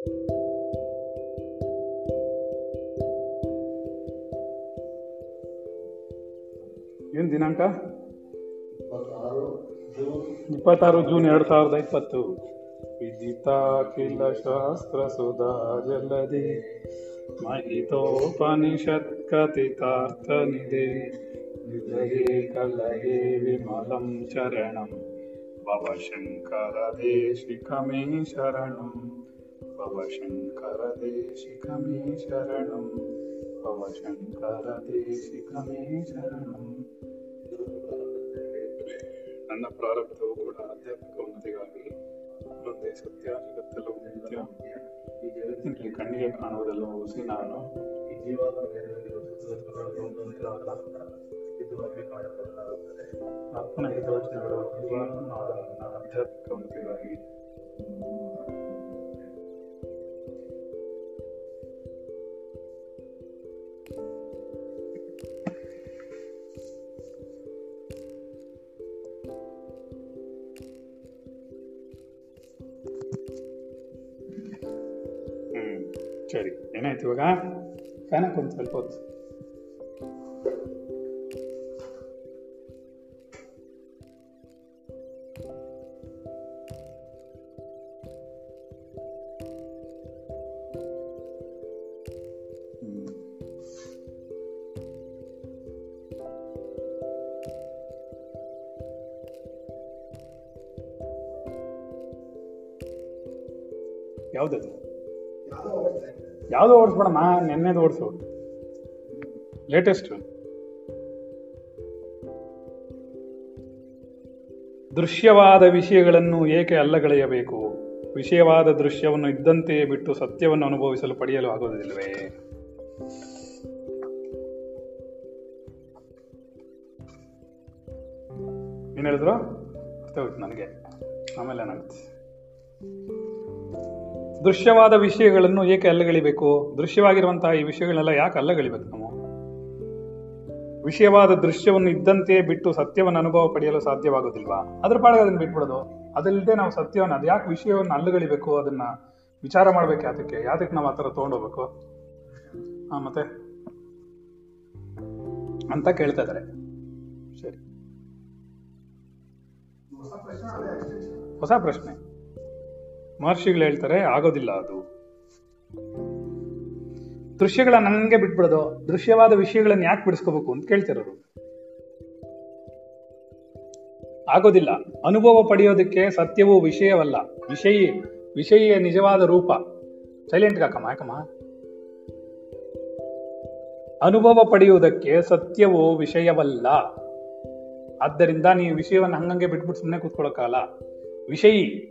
ಏನು ದಿನಾಂಕ? ಇಪ್ಪತ್ತಾರು ಜೂನ್. ಎರಡು ಸಾವಿರದ ಇಪ್ಪತ್ತು. ವಿದಿತಾಖಿಲ ಶಾಸ್ತ್ರ ಸುಧಾ ಜಲದಿ. ಮಹಿತೋಪನಿಷತ್ ಕಥಿತಾರ್ಥ ನಿಧಿ ಹೃದಯೇ ಕಲಯೇ ವಿಮಲಂ ಶರಣಂ. ಭವ ಶಂಕರ ದೇಶಿಕಮೇ ಶರಣಂ. ಭವ ಶಂಕರ ದೇಶಿಕಮೇ ಶರಣಂ. ನನ್ನ ಪ್ರಾರಬ್ಧವು ಕೂಡ ಆಧ್ಯಾತ್ಮಿಕ ಉನ್ನತಿಗಾಗಿ ಮುಂದೆ ಸತ್ಯ ಜಗತ್ತೆಲ್ಲವೂ ನಿತ್ಯ ಇಲ್ಲಿ ಕಣ್ಣಿಗೆ ಕಾಣುವುದಲ್ಲ ಹುಸಿ ನಾನು. ಈ ಆತ್ಮನ ಹಿತವಚನಗಳು ಆಧ್ಯಾತ್ಮಿಕ ಉನ್ನತಿಗಾಗಿ. ಸರಿ ಏನಾಯ್ತು ಇವಾಗ? ಫ್ಯಾನ್ ಒಂದು ಸ್ವಲ್ಪ ಹೊತ್ತು. ಯಾವ್ದು ಓಡಿಸ್ಬೇಡಮ್ಮ? ನೆನ್ನೆದು ಓಡಿಸು. ಲೇಟೆಸ್ಟ್ ದೃಶ್ಯವಾದ ವಿಷಯಗಳನ್ನು ಏಕೆ ಅಲ್ಲಗಳೆಯಬೇಕು? ವಿಷಯವಾದ ದೃಶ್ಯವನ್ನು ಇದ್ದಂತೆಯೇ ಬಿಟ್ಟು ಸತ್ಯವನ್ನು ಅನುಭವಿಸಲು ಪಡೆಯಲು ಆಗೋದಿಲ್ಲವೇ ಏನ್ ಹೇಳಿದ್ರು? ಅರ್ಥ ಹೋಯ್ತು ನನಗೆ. ದೃಶ್ಯವಾದ ವಿಷಯಗಳನ್ನು ಏಕೆ ಅಲ್ಲಗಳಿಬೇಕು? ದೃಶ್ಯವಾಗಿರುವಂತಹ ಈ ವಿಷಯಗಳನ್ನೆಲ್ಲ ಯಾಕೆ ಅಲ್ಲಗಳಿಬೇಕು ನಾವು? ವಿಷಯವಾದ ದೃಶ್ಯವನ್ನು ಇದ್ದಂತೆ ಬಿಟ್ಟು ಸತ್ಯವನ್ನು ಅನುಭವ ಪಡೆಯಲು ಸಾಧ್ಯವಾಗೋದಿಲ್ವಾ ಅದ್ರ ಪಾಡಿಗೆ ಅದನ್ನು ಬಿಟ್ಬಿಡೋದು. ಅದಲ್ಲದೆ ನಾವು ಸತ್ಯವನ್ನು, ಅದು ಯಾಕೆ ವಿಷಯವನ್ನು ಅಲ್ಲಗಳಿಬೇಕು? ಅದನ್ನ ವಿಚಾರ ಮಾಡ್ಬೇಕು ಯಾತಕ್ಕೆ? ಯಾತಕ್ಕೆ ನಾವು ಆ ಥರ ತೊಗೊಂಡೋಗ್ಬೇಕು? ಹಾ ಮತ್ತೆ? ಅಂತ ಕೇಳ್ತಾ ಇದ್ದಾರೆ. ಸರಿ. ಹೊಸ ಪ್ರಶ್ನೆ. ಮಹರ್ಷಿಗಳು ಹೇಳ್ತಾರೆ, ಆಗೋದಿಲ್ಲ ಅದು. ದೃಶ್ಯಗಳ ನಂಗೆ ಬಿಟ್ಬಿಡೋದು, ದೃಶ್ಯವಾದ ವಿಷಯಗಳನ್ನ ಯಾಕೆ ಬಿಡಿಸ್ಕೋಬೇಕು ಅಂತ ಕೇಳ್ತಿರೋರು. ಆಗೋದಿಲ್ಲ. ಅನುಭವ ಪಡೆಯೋದಕ್ಕೆ ಸತ್ಯವು ವಿಷಯವಲ್ಲ. ವಿಷಯಿ ವಿಷಯ ನಿಜವಾದ ರೂಪ. ಸೈಲೆಂಟ್ ಕಾಕಮ್ಮ ಯಾಕಮ್ಮ ಅನುಭವ ಪಡೆಯುವುದಕ್ಕೆ ಸತ್ಯವು ವಿಷಯವಲ್ಲ. ಆದ್ದರಿಂದ ನೀವು ವಿಷಯವನ್ನು ಹಂಗಂಗೆ ಬಿಟ್ಬಿಟ್ಟು ಸುಮ್ಮನೆ ಕೂತ್ಕೊಳ್ಳೋಕ್ಕಲ್ಲ ವಿಷಯಿ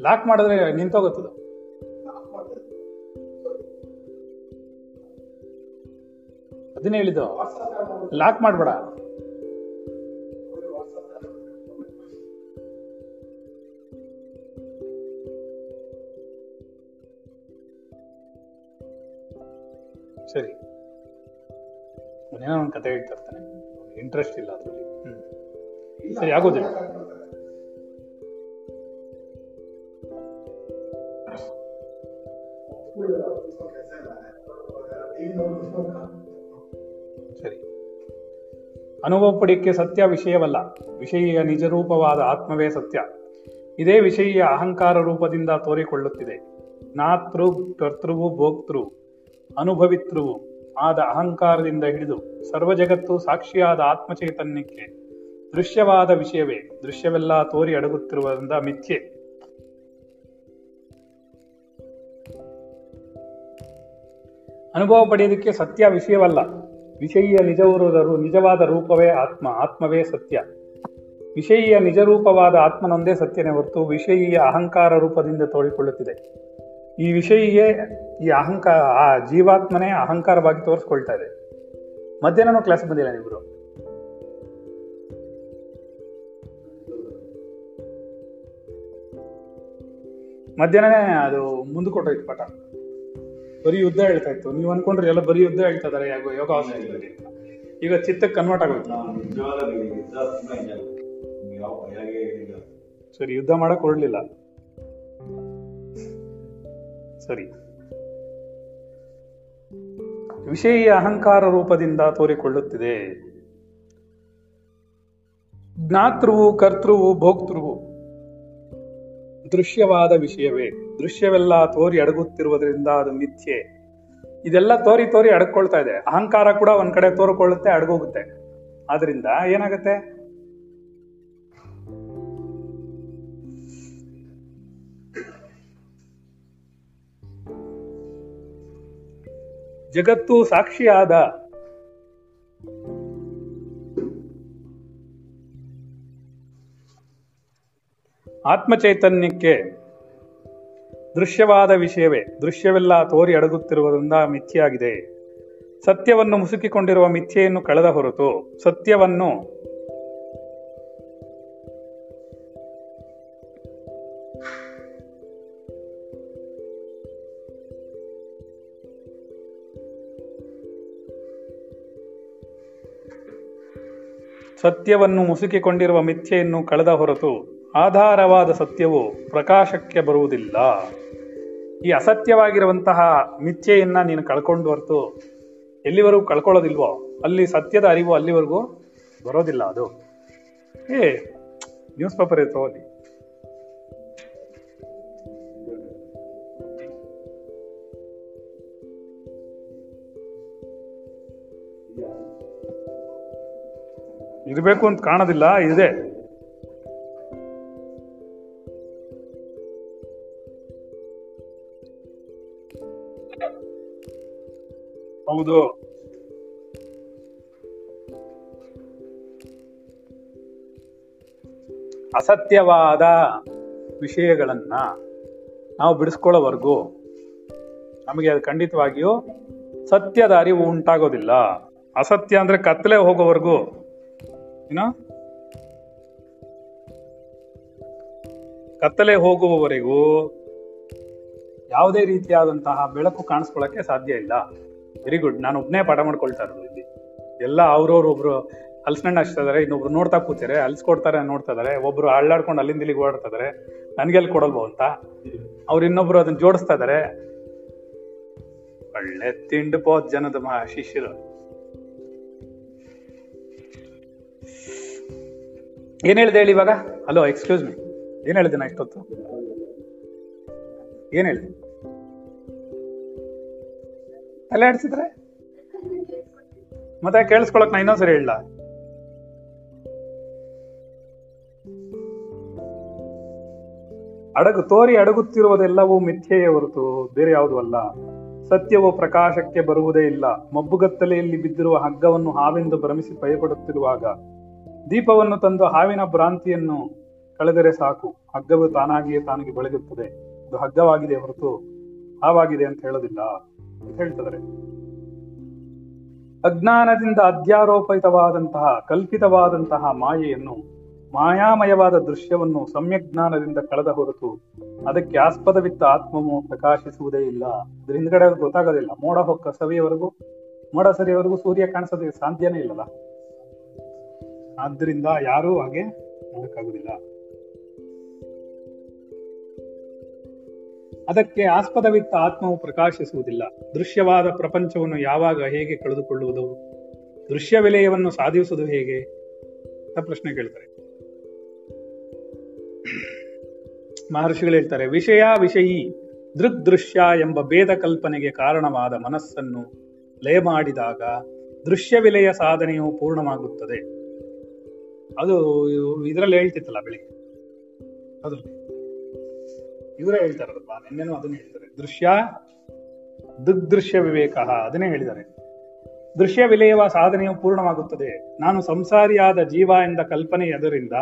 ಲಾಕ್ ಮಾಡಿದ್ರೆ ನಿಂತೋಗುತ್ತದು. ಅದನ್ನೇ ಹೇಳಿದ್ದು. ಲಾಕ್ ಮಾಡ್ಬೇಡ. ಸರಿ. ಏನೋ ಒಂದು ಕತೆ ಹೇಳ್ತಾ ಇರ್ತಾನೆ. ಇಂಟ್ರೆಸ್ಟ್ ಇಲ್ಲ ಅದರಲ್ಲಿ. ಹ್ಞೂ ಸರಿ, ಆಗೋದಿಲ್ಲ. ಅನುಭವ ಪಡಿಕೆ ಸತ್ಯ ವಿಷಯವಲ್ಲ. ವಿಷಯ ನಿಜರೂಪವಾದ ಆತ್ಮವೇ ಸತ್ಯ. ಇದೇ ವಿಷಯ ಅಹಂಕಾರ ರೂಪದಿಂದ ತೋರಿಕೊಳ್ಳುತ್ತಿದೆ. ನಾತೃ, ಕರ್ತೃವು, ಭೋಕ್ತೃ, ಅನುಭವಿತೃವು ಆದ ಅಹಂಕಾರದಿಂದ ಹಿಡಿದು ಸರ್ವ ಜಗತ್ತು ಸಾಕ್ಷಿಯಾದ ಆತ್ಮಚೈತನ್ಯಕ್ಕೆ ದೃಶ್ಯವಾದ ವಿಷಯವೇ. ದೃಶ್ಯವೆಲ್ಲ ತೋರಿ ಅಡಗುತ್ತಿರುವುದರಿಂದ ಮಿಥ್ಯೆ. ಅನುಭವ ಪಡೆಯೋದಕ್ಕೆ ಸತ್ಯ ವಿಷಯವಲ್ಲ. ವಿಷಯಿಯ ನಿಜವರುದರು ನಿಜವಾದ ರೂಪವೇ ಆತ್ಮ, ಆತ್ಮವೇ ಸತ್ಯ. ವಿಷಯಿಯ ನಿಜರೂಪವಾದ ಆತ್ಮನೊಂದೇ ಸತ್ಯನೇ ಹೊರತು ವಿಷಯೀಯ ಅಹಂಕಾರ ರೂಪದಿಂದ ತೋಡಿಕೊಳ್ಳುತ್ತಿದೆ ಈ ವಿಷಯಿಗೆ ಈ ಅಹಂಕಾರ ಆ ಜೀವಾತ್ಮನೇ ಅಹಂಕಾರವಾಗಿ ತೋರಿಸ್ಕೊಳ್ತಾ ಇದೆ. ಮಧ್ಯಾಹ್ನನೂ ಕ್ಲಾಸ್ ಬಂದಿಲ್ಲ ನೀವಿಬ್ರು ಮಧ್ಯಾಹ್ನನೇ ಅದು ಮುಂದಕ್ಕೆ ಕೊಟ್ಟೋಯ್ತು ಪಾಠ. ಬರೀ ಯುದ್ಧ ಹೇಳ್ತಾ ಇತ್ತು. ನೀವು ಅನ್ಕೊಂಡ್ರೆ ಎಲ್ಲ ಬರೀ ಯುದ್ಧ ಹೇಳ್ತಾ ಇದಾರೆ ಯಾವ ಯೋಗ ಈಗ ಚಿತ್ತಕ್ಕೆ ಕನ್ವರ್ಟ್ ಆಗೋಯ್ತು. ಸರಿ ಯುದ್ಧ ಮಾಡಕ್ ಕೊಡ್ಲಿಲ್ಲ ಸರಿ. ವಿಷಯ ಅಹಂಕಾರ ರೂಪದಿಂದ ತೋರಿಕೊಳ್ಳುತ್ತಿದೆ. ಜ್ಞಾತೃವು ಕರ್ತೃವು ಭೋಕ್ತೃವು. ದೃಶ್ಯವಾದ ವಿಷಯವೇ. ದೃಶ್ಯವೆಲ್ಲ ತೋರಿ ಅಡಗುತ್ತಿರುವುದರಿಂದ ಅದು ಮಿಥ್ಯೆ. ಇದೆಲ್ಲ ತೋರಿ ತೋರಿ ಅಡಕೊಳ್ತಾ ಇದೆ. ಅಹಂಕಾರ ಕೂಡ ಒಂದ್ ಕಡೆ ತೋರಿಕೊಳ್ಳುತ್ತೆ, ಅಡಗೋಗುತ್ತೆ. ಆದ್ರಿಂದ ಏನಾಗುತ್ತೆ? ಜಗತ್ತು ಸಾಕ್ಷಿಯಾದ ಆತ್ಮಚೈತನ್ಯಕ್ಕೆ ದೃಶ್ಯವಾದ ವಿಷಯವೇ. ದೃಶ್ಯವೆಲ್ಲ ತೋರಿ ಅಡಗುತ್ತಿರುವುದರಿಂದ ಮಿಥ್ಯೆಯಾಗಿದೆ ಸತ್ಯವನ್ನು ಮುಸುಕಿಕೊಂಡಿರುವ ಮಿಥ್ಯೆಯನ್ನು ಕಳೆದ ಹೊರತು ಸತ್ಯವನ್ನು ಸತ್ಯವನ್ನು ಮುಸುಕಿಕೊಂಡಿರುವ ಮಿಥ್ಯೆಯನ್ನು ಕಳೆದ ಹೊರತು ಆಧಾರವಾದ ಸತ್ಯವು ಪ್ರಕಾಶಕ್ಕೆ ಬರುವುದಿಲ್ಲ. ಈ ಅಸತ್ಯವಾಗಿರುವಂತಹ ಮಿಥ್ಯೆಯನ್ನು ನೀನು ಕಳ್ಕೊಂಡು ಹೊರತು ಎಲ್ಲಿವರೆಗೂ ಕಳ್ಕೊಳ್ಳೋದಿಲ್ವೋ, ಅಲ್ಲಿ ಸತ್ಯದ ಅರಿವು ಅಲ್ಲಿವರೆಗೂ ಬರೋದಿಲ್ಲ ಅದು. ಏ ನ್ಯೂಸ್ ಪೇಪರ್ ಇತ್ತು ಅಲ್ಲಿ. ಇರಬೇಕು ಅಂತ ಕಾಣೋದಿಲ್ಲ, ಇದೆ. ಹೌದು. ಅಸತ್ಯವಾದ ವಿಷಯಗಳನ್ನ ನಾವು ಬಿಡಿಸ್ಕೊಳ್ಳೋವರೆಗೂ ನಮಗೆ ಅದು ಖಂಡಿತವಾಗಿಯೂ ಸತ್ಯದ ಅರಿವು ಉಂಟಾಗೋದಿಲ್ಲ. ಅಸತ್ಯ ಅಂದ್ರೆ ಕತ್ತಲೆ ಹೋಗೋವರೆಗೂ, ಏನೋ? ಕತ್ತಲೆ ಹೋಗುವವರೆಗೂ ಯಾವುದೇ ರೀತಿಯಾದಂತಹ ಬೆಳಕು ಕಾಣಿಸ್ಕೊಳ್ಳಕ್ಕೆ ಸಾಧ್ಯ ಇಲ್ಲ. ವೆರಿ ಗುಡ್ ನಾನು ಒಬ್ಬನೇ ಪಾಠ ಮಾಡ್ಕೊಳ್ತಾ ಇರೋದು ಇಲ್ಲಿ. ಎಲ್ಲ ಅವ್ರವ್ರು ಒಬ್ರು ಹಲ್ಸ್ನಣ್ಣ ಹಚ್ತಾ ಇದಾರೆ, ಇನ್ನೊಬ್ರು ನೋಡ್ತಾ ಕೂತಾರೆ ಹಲ್ಸ್ಕೊಡ್ತಾರೆ ನೋಡ್ತಾ ಇದಾರೆ, ಒಬ್ರು ಅಳ್ಳಾಡ್ಕೊಂಡು ಅಲ್ಲಿಂದ ಇಲ್ಲಿಗೆ ಓಡಾಡ್ತಾ ಇದಾರೆ. ನನ್ಗೆಲ್ಲಿ ಕೊಡಲ್ವೋ ಅಂತ? ಅವ್ರು ಇನ್ನೊಬ್ರು ಅದನ್ನ ಜೋಡಿಸ್ತಾ ಇದಾರೆ. ಒಳ್ಳೆ ತಿಂಡು ಪೋತ್ ಜನದ ಮಹಾ ಶಿಷ್ಯರು. ಏನ್ ಹೇಳಿದೆ ಹೇಳಿ ಇವಾಗ? ಹಲೋ ಎಕ್ಸ್ಕ್ಯೂಸ್ ಮಿ ಏನ್ ಹೇಳಿದೆ ನಾ ಇಷ್ಟೊತ್ತು? ಏನ್ ಹೇಳಿದೆ? ತಲೆ ಆಡ್ಸಿದ್ರೆ ಮತ್ತೆ ಕೇಳಿಸ್ಕೊಳಕ್ ನಾ ಇನ್ನೊಂದ್ಸರಿ ಹೇಳ ಅಡಗು ತೋರಿ ಅಡಗುತ್ತಿರುವುದೆಲ್ಲವೂ ಮಿಥ್ಯೆಯೇ ಹೊರತು ಬೇರೆ ಯಾವುದೂ ಅಲ್ಲ. ಸತ್ಯವು ಪ್ರಕಾಶಕ್ಕೆ ಬರುವುದೇ ಇಲ್ಲ. ಮಬ್ಬುಗತ್ತಲೆಯಲ್ಲಿ ಬಿದ್ದಿರುವ ಹಗ್ಗವನ್ನು ಹಾವೆಂದು ಭ್ರಮಿಸಿ ಭಯಪಡುತ್ತಿರುವಾಗ ದೀಪವನ್ನು ತಂದು ಹಾವಿನ ಭ್ರಾಂತಿಯನ್ನು ಕಳೆದರೆ ಸಾಕು. ಹಗ್ಗವು ತಾನಾಗಿಯೇ ತಾನಿಗೆ ಬೆಳಗುತ್ತದೆ. ಅದು ಹಗ್ಗವಾಗಿದೆ ಹೊರತು ಹಾವಾಗಿದೆ ಅಂತ ಹೇಳೋದಿಲ್ಲ. ಅಂತ ಹೇಳ್ತಿದ್ದಾರೆ ಅಜ್ಞಾನದಿಂದ ಅಧ್ಯಾರೋಪಿತವಾದಂತಹ, ಕಲ್ಪಿತವಾದಂತಹ ಮಾಯೆಯನ್ನು, ಮಾಯಾಮಯವಾದ ದೃಶ್ಯವನ್ನು ಸಮ್ಯಜ್ಞಾನದಿಂದ ಕಳೆದ ಹೊರತು ಅದಕ್ಕೆ ಆಸ್ಪದವಿತ್ತ ಆತ್ಮವು ಪ್ರಕಾಶಿಸುವುದೇ ಇಲ್ಲ. ಅದ್ರ ಹಿಂದ್ಗಡೆ ಗೊತ್ತಾಗೋದಿಲ್ಲ ಮೋಡ ಹೊಕ್ಕ ಸವಿಯವರೆಗೂ, ಮೋಡ ಸರಿಯವರೆಗೂ ಸೂರ್ಯ ಕಾಣಿಸೋದಕ್ಕೆ ಸಾಧ್ಯನೇ ಇಲ್ಲಲ್ಲ. ಆದ್ದರಿಂದ ಯಾರೂ ಹಾಗೆ ಮಾಡೋಕ್ಕಾಗುದಿಲ್ಲ. ಅದಕ್ಕೆ ಆಸ್ಪದವಿತ್ತ ಆತ್ಮವು ಪ್ರಕಾಶಿಸುವುದಿಲ್ಲ. ದೃಶ್ಯವಾದ ಪ್ರಪಂಚವನ್ನು ಯಾವಾಗ ಹೇಗೆ ಕಳೆದುಕೊಳ್ಳುವುದು? ದೃಶ್ಯ ವಿಲಯವನ್ನು ಸಾಧಿಸುವುದು ಹೇಗೆ? ಅಂತ ಪ್ರಶ್ನೆ ಕೇಳ್ತಾರೆ. ಮಹರ್ಷಿಗಳು ಹೇಳ್ತಾರೆ, ವಿಷಯ ವಿಷಯಿ ದೃಗ್ ದೃಶ್ಯ ಎಂಬ ಭೇದ ಕಲ್ಪನೆಗೆ ಕಾರಣವಾದ ಮನಸ್ಸನ್ನು ಲಯ ಮಾಡಿದಾಗ ದೃಶ್ಯ ವಿಲಯ ಸಾಧನೆಯು ಪೂರ್ಣವಾಗುತ್ತದೆ. ಅದು ಇದರಲ್ಲಿ ಹೇಳ್ತಿತ್ತಲ್ಲ ಬೆಳಿಗ್ಗೆ. ಅದು ಇವರೇ ಹೇಳ್ತಾರಲ್ಲ ನಿನ್ನೆನೂ ಅದನ್ನ ಹೇಳ್ತಾರೆ. ದೃಶ್ಯ, ದುಗ್ದೃಶ್ಯ ವಿವೇಕ ಅದನ್ನೇ ಹೇಳಿದ್ದಾರೆ. ದೃಶ್ಯ ವಿಲಯವ ಸಾಧನೆಯು ಪೂರ್ಣವಾಗುತ್ತದೆ. ನಾನು ಸಂಸಾರಿಯಾದ ಜೀವ ಎಂದ ಕಲ್ಪನೆ ಅದರಿಂದ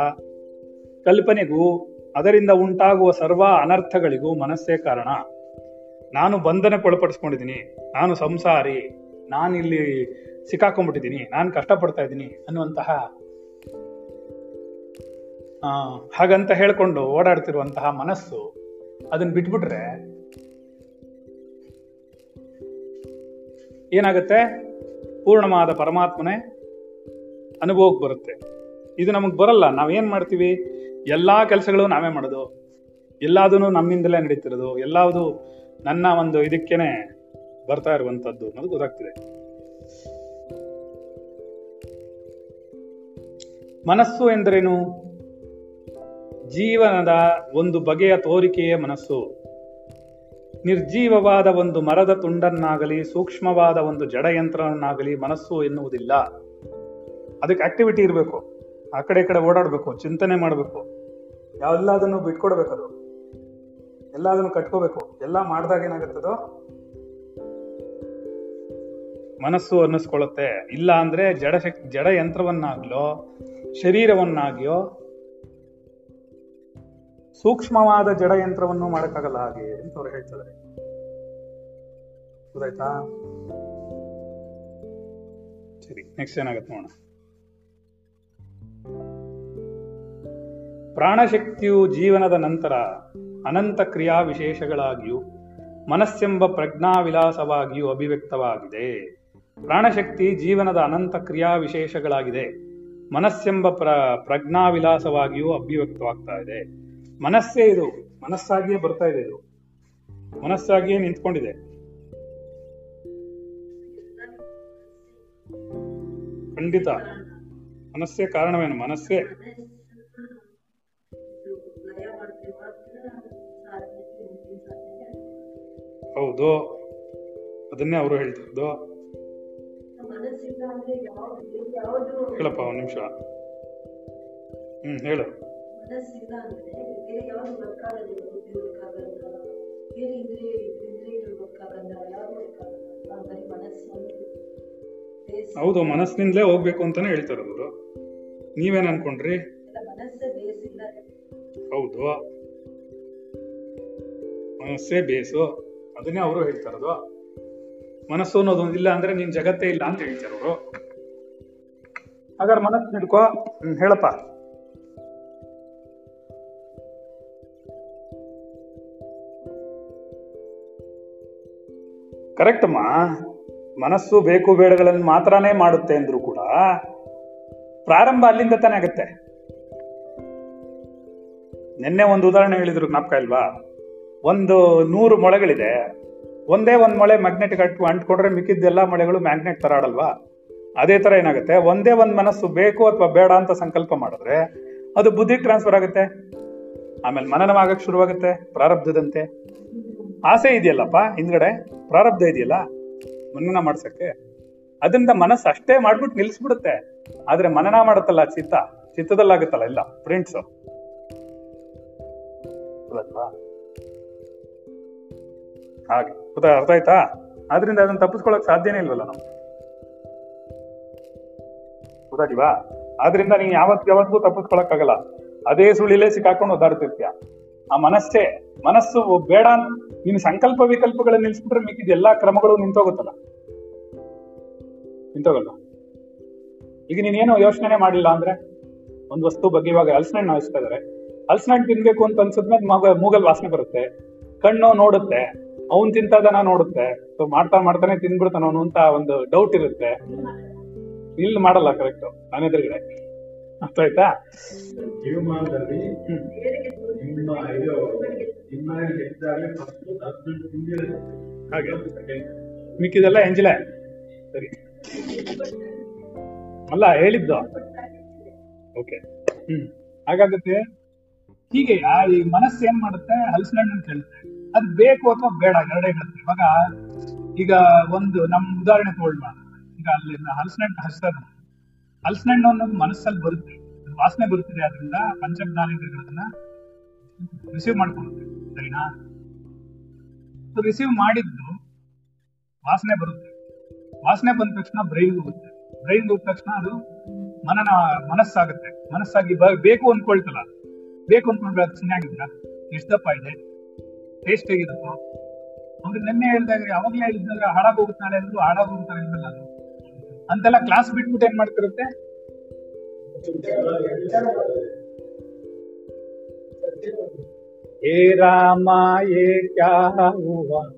ಕಲ್ಪನೆಗೂ ಅದರಿಂದ ಉಂಟಾಗುವ ಸರ್ವ ಅನರ್ಥಗಳಿಗೂ ಮನಸ್ಸೇ ಕಾರಣ. ನಾನು ಬಂಧನಕ್ಕೊಳಪಡಿಸ್ಕೊಂಡಿದ್ದೀನಿ ನಾನು ಸಂಸಾರಿ. ನಾನಿಲ್ಲಿ ಸಿಕ್ಕಾಕೊಂಡ್ಬಿಟ್ಟಿದ್ದೀನಿ. ನಾನು ಕಷ್ಟಪಡ್ತಾ ಇದ್ದೀನಿ ಅನ್ನುವಂತಹ ಹಾಗಂತ ಹೇಳ್ಕೊಂಡು ಓಡಾಡ್ತಿರುವಂತಹ ಮನಸ್ಸು ಅದನ್ನ ಬಿಟ್ಬಿಟ್ರೆ ಏನಾಗುತ್ತೆ? ಪೂರ್ಣವಾದ ಪರಮಾತ್ಮನೇ ಅನುಭವಕ್ಕೆ ಬರುತ್ತೆ. ಇದು ನಮಗೆ ಬರಲ್ಲ. ನಾವೇನು ಮಾಡ್ತೀವಿ? ಎಲ್ಲಾ ಕೆಲಸಗಳು ನಾವೇ ಮಾಡೋದು. ಎಲ್ಲದೂ ನಮ್ಮಿಂದಲೇ ನಡೀತಿರೋದು. ಎಲ್ಲವೂ ನನ್ನ ಒಂದು ಇದಕ್ಕೇನೆ ಬರ್ತಾ ಇರುವಂಥದ್ದು ಅನ್ನೋದು ಗೊತ್ತಾಗ್ತಿದೆ. ಮನಸ್ಸು ಎಂದರೇನು? ಜೀವನದ ಒಂದು ಬಗೆಯ ತೋರಿಕೆಯ ಮನಸ್ಸು. ನಿರ್ಜೀವವಾದ ಒಂದು ಮರದ ತುಂಡನ್ನಾಗಲಿ, ಸೂಕ್ಷ್ಮವಾದ ಒಂದು ಜಡಯಂತ್ರವನ್ನಾಗಲಿ ಮನಸ್ಸು ಎನ್ನುವುದಿಲ್ಲ. ಅದಕ್ಕೆ ಆಕ್ಟಿವಿಟಿ ಇರಬೇಕು. ಆ ಕಡೆ ಈ ಕಡೆ ಓಡಾಡಬೇಕು, ಚಿಂತನೆ ಮಾಡಬೇಕು. ಎಲ್ಲದನ್ನು ಬಿಟ್ಕೊಡ್ಬೇಕದು ಎಲ್ಲದನ್ನು ಕಟ್ಕೋಬೇಕು. ಎಲ್ಲ ಮಾಡಿದಾಗ ಏನಾಗುತ್ತದೋ? ಮನಸ್ಸು ಅನ್ನಿಸ್ಕೊಳ್ಳುತ್ತೆ. ಇಲ್ಲ ಅಂದ್ರೆ ಜಡ ಶಕ್ ಜಡ ಯಂತ್ರವನ್ನಾಗ್ಲೋ ಸೂಕ್ಷ್ಮವಾದ ಜಡ ಯಂತ್ರವನ್ನು ಮಾಡಕ್ಕಾಗಲ್ಲ ಹಾಗೆ ಅಂತ ಅವ್ರು ಹೇಳ್ತಾರೆ ಗೊತ್ತಾಯ್ತಾ? ಸರಿ ನೆಕ್ಸ್ಟ್ ಏನಾಗುತ್ತೆ ನೋಡೋಣ. ಪ್ರಾಣಶಕ್ತಿಯು ಜೀವನದ ನಂತರ ಅನಂತ ಕ್ರಿಯಾ ವಿಶೇಷಗಳಾಗಿಯೂ ಮನಸ್ಸೆಂಬ ಪ್ರಜ್ಞಾವಿಲಾಸವಾಗಿಯೂ ಅಭಿವ್ಯಕ್ತವಾಗಿದೆ. ಪ್ರಾಣಶಕ್ತಿ ಜೀವನದ ಅನಂತ ಕ್ರಿಯಾ ವಿಶೇಷಗಳಾಗಿದೆ ಮನಸ್ಸೆಂಬ ಪ್ರ, ಪ್ರಜ್ಞಾವಿಲಾಸವಾಗಿಯೂ ಅಭಿವ್ಯಕ್ತವಾಗ್ತಾ ಇದೆ. ಮನಸ್ಸೇ ಇದು. ಮನಸ್ಸಾಗಿಯೇ ಬರ್ತಾ ಇದೆ ಇದು. ಮನಸ್ಸಾಗಿಯೇ ನಿಂತ್ಕೊಂಡಿದೆ. ಖಂಡಿತ. ಮನಸ್ಸೇ ಕಾರಣವೇನು? ಮನಸ್ಸೇ. ಹೌದು. ಅದನ್ನೇ ಅವರು ಹೇಳ್ತಿದ್ದು ಹೇಳಪ್ಪ, ಒಂದ್ ನಿಮಿಷ. ಹ್ಮ್, ಹೇಳು. ಬೇರೆ ಯಾವುದು ವರ್ಕ್ ಆಗೋದಿಲ್ಲ ಬುದ್ಧಿ ವರ್ಕ್ ಆಗಲ್ಲ ಬೇರೆ ಇಂದ್ರಿಯ ಇಂದ್ರಿಯಗಳು ವರ್ಕ್ ಆಗಲ್ಲ ಯಾವ್ದು ಬರೀ ಮನಸ್ಸು ಹೌದು ಮನಸ್ಸಿನಿಂದಲೇ ಹೋಗ್ಬೇಕು ಅಂತಾನೆ ಹೇಳ್ತಾರೆ ಅವರು ನೀವೇನ್ ಅನ್ಕೊಂಡ್ರಿ? ಹೌದು. ಮನಸ್ಸೇ ಬೇಸು. ಅದನ್ನೇ ಅವರು ಹೇಳ್ತಾರದು ಮನಸ್ಸು ಅನ್ನೋದು ಇಲ್ಲ ಅಂದ್ರೆ ನೀನ್ ಜಗತ್ತೇ ಇಲ್ಲ ಅಂತ ಹೇಳ್ತಾರೆ ಅವರು ಹಾಗಾದ್ರೆ ಮನಸ್ಸು ಹಿಡ್ಕೋ ಹೇಳಪ್ಪ. ಕರೆಕ್ಟ್ ಅಮ್ಮ ಮನಸ್ಸು ಬೇಕು ಬೇಡಗಳನ್ನು ಮಾತ್ರನೇ ಮಾಡುತ್ತೆ ಅಂದ್ರೂ ಕೂಡ ಪ್ರಾರಂಭ ಅಲ್ಲಿಂದ ತಾನೇ ಆಗುತ್ತೆ. ನಿನ್ನೆ ಒಂದು ಉದಾಹರಣೆ ಹೇಳಿದ್ರು ಜ್ಞಾಪಕ ಇಲ್ವಾ? ಒಂದು ನೂರು ಮೊಳೆಗಳಿದೆ. ಒಂದೇ ಒಂದು ಮೊಳೆ ಮ್ಯಾಗ್ನೆಟ್ ಕಟ್ಟು ಅಂಟ್ಕೊಂಡ್ರೆ ಮಿಕ್ಕಿದ್ದೆಲ್ಲ ಮೊಳೆಗಳು ಮ್ಯಾಗ್ನೆಟ್ ತರ ಆಡಲ್ವಾ? ಅದೇ ತರ ಏನಾಗುತ್ತೆ? ಒಂದೇ ಒಂದು ಮನಸ್ಸು ಬೇಕು ಅಥವಾ ಬೇಡ ಅಂತ ಸಂಕಲ್ಪ ಮಾಡಿದ್ರೆ ಅದು ಬುದ್ಧಿಗೆ ಟ್ರಾನ್ಸ್ಫರ್ ಆಗುತ್ತೆ. ಆಮೇಲೆ ಮನನವಾಗಕ್ಕೆ ಶುರುವಾಗುತ್ತೆ ಪ್ರಾರಬ್ಧದಂತೆ. ಆಸೆ ಇದೆಯಲ್ಲಪ್ಪ, ಹಿಂದ್ಗಡೆ ಪ್ರಾರಬ್ಧ ಇದೆಯಲ್ಲ, ಮನನ ಮಾಡ್ಸಕ್ಕೆ. ಅದರಿಂದ ಮನಸ್ಸು ಅಷ್ಟೇ ಮಾಡ್ಬಿಟ್ಟು ನಿಲ್ಸ್ಬಿಡುತ್ತೆ. ಆದ್ರೆ ಮನನ ಮಾಡುತ್ತಲ್ಲ ಚಿತ್ತ, ಚಿತ್ತದಲ್ಲಾಗುತ್ತಲ್ಲ ಇಲ್ಲ ಪ್ರಿಂಟ್ಸ್ ಹಾಗೆ, ಗೊತ್ತಾ, ಅರ್ಥ ಆಯ್ತಾ? ಆದ್ರಿಂದ ಅದನ್ನ ತಪ್ಪಿಸ್ಕೊಳಕ್ ಸಾಧ್ಯನೇ ಇಲ್ವಲ್ಲ ನಾವು ಗೊತ್ತಾಗಿವಾ ಆದ್ರಿಂದ ನೀನ್ ಯಾವತ್ ಯಾವತ್ತಿಗೂ ತಪ್ಪಿಸ್ಕೊಳಕ್ಕಾಗಲ್ಲ ಅದೇ ಸುಳಿಲೇ ಸಿಕ್ಕಾಕೊಂಡು ಒದ್ದಾಡ್ತಿರ್ತೀಯ. ಆ ಮನಸ್ಸೇ, ಮನಸ್ಸು ಬೇಡ ನೀನು ಸಂಕಲ್ಪ ವಿಕಲ್ಪಗಳನ್ನ ನಿಲ್ಸ್ಬಿಟ್ರೆ ಮಿಕ್ಕಿದ ಎಲ್ಲಾ ಕ್ರಮಗಳು ನಿಂತೋಗುತ್ತಲ್ಲ? ನಿಂತೋಗಲ್ಲ ಈಗ ನೀನೇನು ಯೋಚನೆ ಮಾಡಿಲ್ಲ ಅಂದ್ರೆ, ಒಂದ್ ವಸ್ತು ಬಗ್ಗೆ ಇವಾಗ ಹಲಸಿನಣ್ಣು ಹಚ್ತಾ ಇದಾರೆ. ಹಲಸಿನಣ್ಣು ತಿನ್ಬೇಕು ಅಂತ ಅನ್ಸಿದ್ಮೇಲೆ ಮಗ, ಮೂಗಲ್ ವಾಸನೆ ಬರುತ್ತೆ. ಕಣ್ಣು ನೋಡುತ್ತೆ. ಅವನ್ ತಿಂತದನ ನೋಡುತ್ತೆ. ಸೊ ಮಾಡ್ತಾ ಮಾಡ್ತಾನೆ ತಿನ್ಬಿಡ್ತಾನ ಅಂತ ಒಂದು ಡೌಟ್ ಇರುತ್ತೆ. ಇಲ್ಲಿ ಮಾಡಲ್ಲ ಕರೆಕ್ಟ್ ನನ್ನ ಎದುರುಗಡೆ. ಅರ್ಥ ಆಯ್ತಾ? ಜೀವಮಾನದಲ್ಲಿ ನಿಮ್ಮ ಇದು ನಿಮ್ಮ ಹೆಚ್ಚಾಗಿ ಫಸ್ಟ್ ಹಾಗೆ. ಮಿಕ್ಕಿದೆಲ್ಲ ಎಂಜಲೆ. ಸರಿ. ಅಲ್ಲ ಹೇಳಿದ್ದು. ಓಕೆ. ಹ್ಮ್. ಹಾಗಾಗತ್ತೆ ಹೀಗೆ ಆ ಈ ಮನಸ್ಸು ಏನ್ ಮಾಡುತ್ತೆ? ಹಲಸಿನಣ್ಣು ಅಂತ ಹೇಳುತ್ತೆ ಅದ್ ಬೇಕು ಅಥವಾ ಬೇಡ ಎರಡೇ ಹೇಳುತ್ತೆ ಇವಾಗ ಈಗ ಒಂದು ನಮ್ ಉದಾಹರಣೆ ತಗೊಳ್ಳ ಈಗ ಅಲ್ಲಿ ಹಲಸಿನಣ್ಣು ಹಚ್ತಾ ಹಲಸಿನ ಹಣ್ಣು ಅನ್ನೋದು ಮನಸ್ಸಲ್ಲಿ ಬರುತ್ತೆ. ವಾಸನೆ ಬರುತ್ತಿದೆ ಅದರಿಂದ ಪಂಚಜ್ಞಾನೇಂದ್ರಿಯಗಳನ್ನ ರಿಸೀವ್ ಮಾಡ್ಕೊಳ್ಳುತ್ತೆ. ಸರಿನಾ? ರಿಸೀವ್ ಮಾಡಿದ್ದು ವಾಸನೆ ಬರುತ್ತೆ. ವಾಸನೆ ಬಂದ ತಕ್ಷಣ ಬ್ರೈನ್ ಹೋಗುತ್ತೆ. ಬ್ರೈನ್ ಹೋದ ತಕ್ಷಣ ಅದು ಮನನ, ಮನಸ್ಸಾಗುತ್ತೆ. ಮನಸ್ಸಾಗಿ ಬೇಕು ಅನ್ಕೊಳ್ತಲ್ಲ. ಬೇಕು ಅನ್ಕೊಂಡ್ರೆ ಅದು ಚೆನ್ನಾಗಿದ್ರ ಎಷ್ಟು ದಪ್ಪ ಇದೆ? ಟೇಸ್ಟ್ ಹೇಗಿರುತ್ತೋ? ಅಂದ್ರೆ ನಿನ್ನೆ ಹೇಳಿದಾಗ, ಯಾವಾಗ್ಲೇ ಹೇಳಿದಾಗ ಹಾಳಾಗೋಗುತ್ತೆ ನಾಳೆ ಅಂದ್ರು ಇಲ್ವಲ್ಲ ಅದು. ಅಂತೆಲ್ಲ ಕ್ಲಾಸ್ ಬಿಟ್ಬಿಟ್ಟು ಏನ್ ಮಾಡ್ತಿರುತ್ತೆ? ಏ ರಾಮ, ಏ ಕ್ಯಾ ಹೂವ.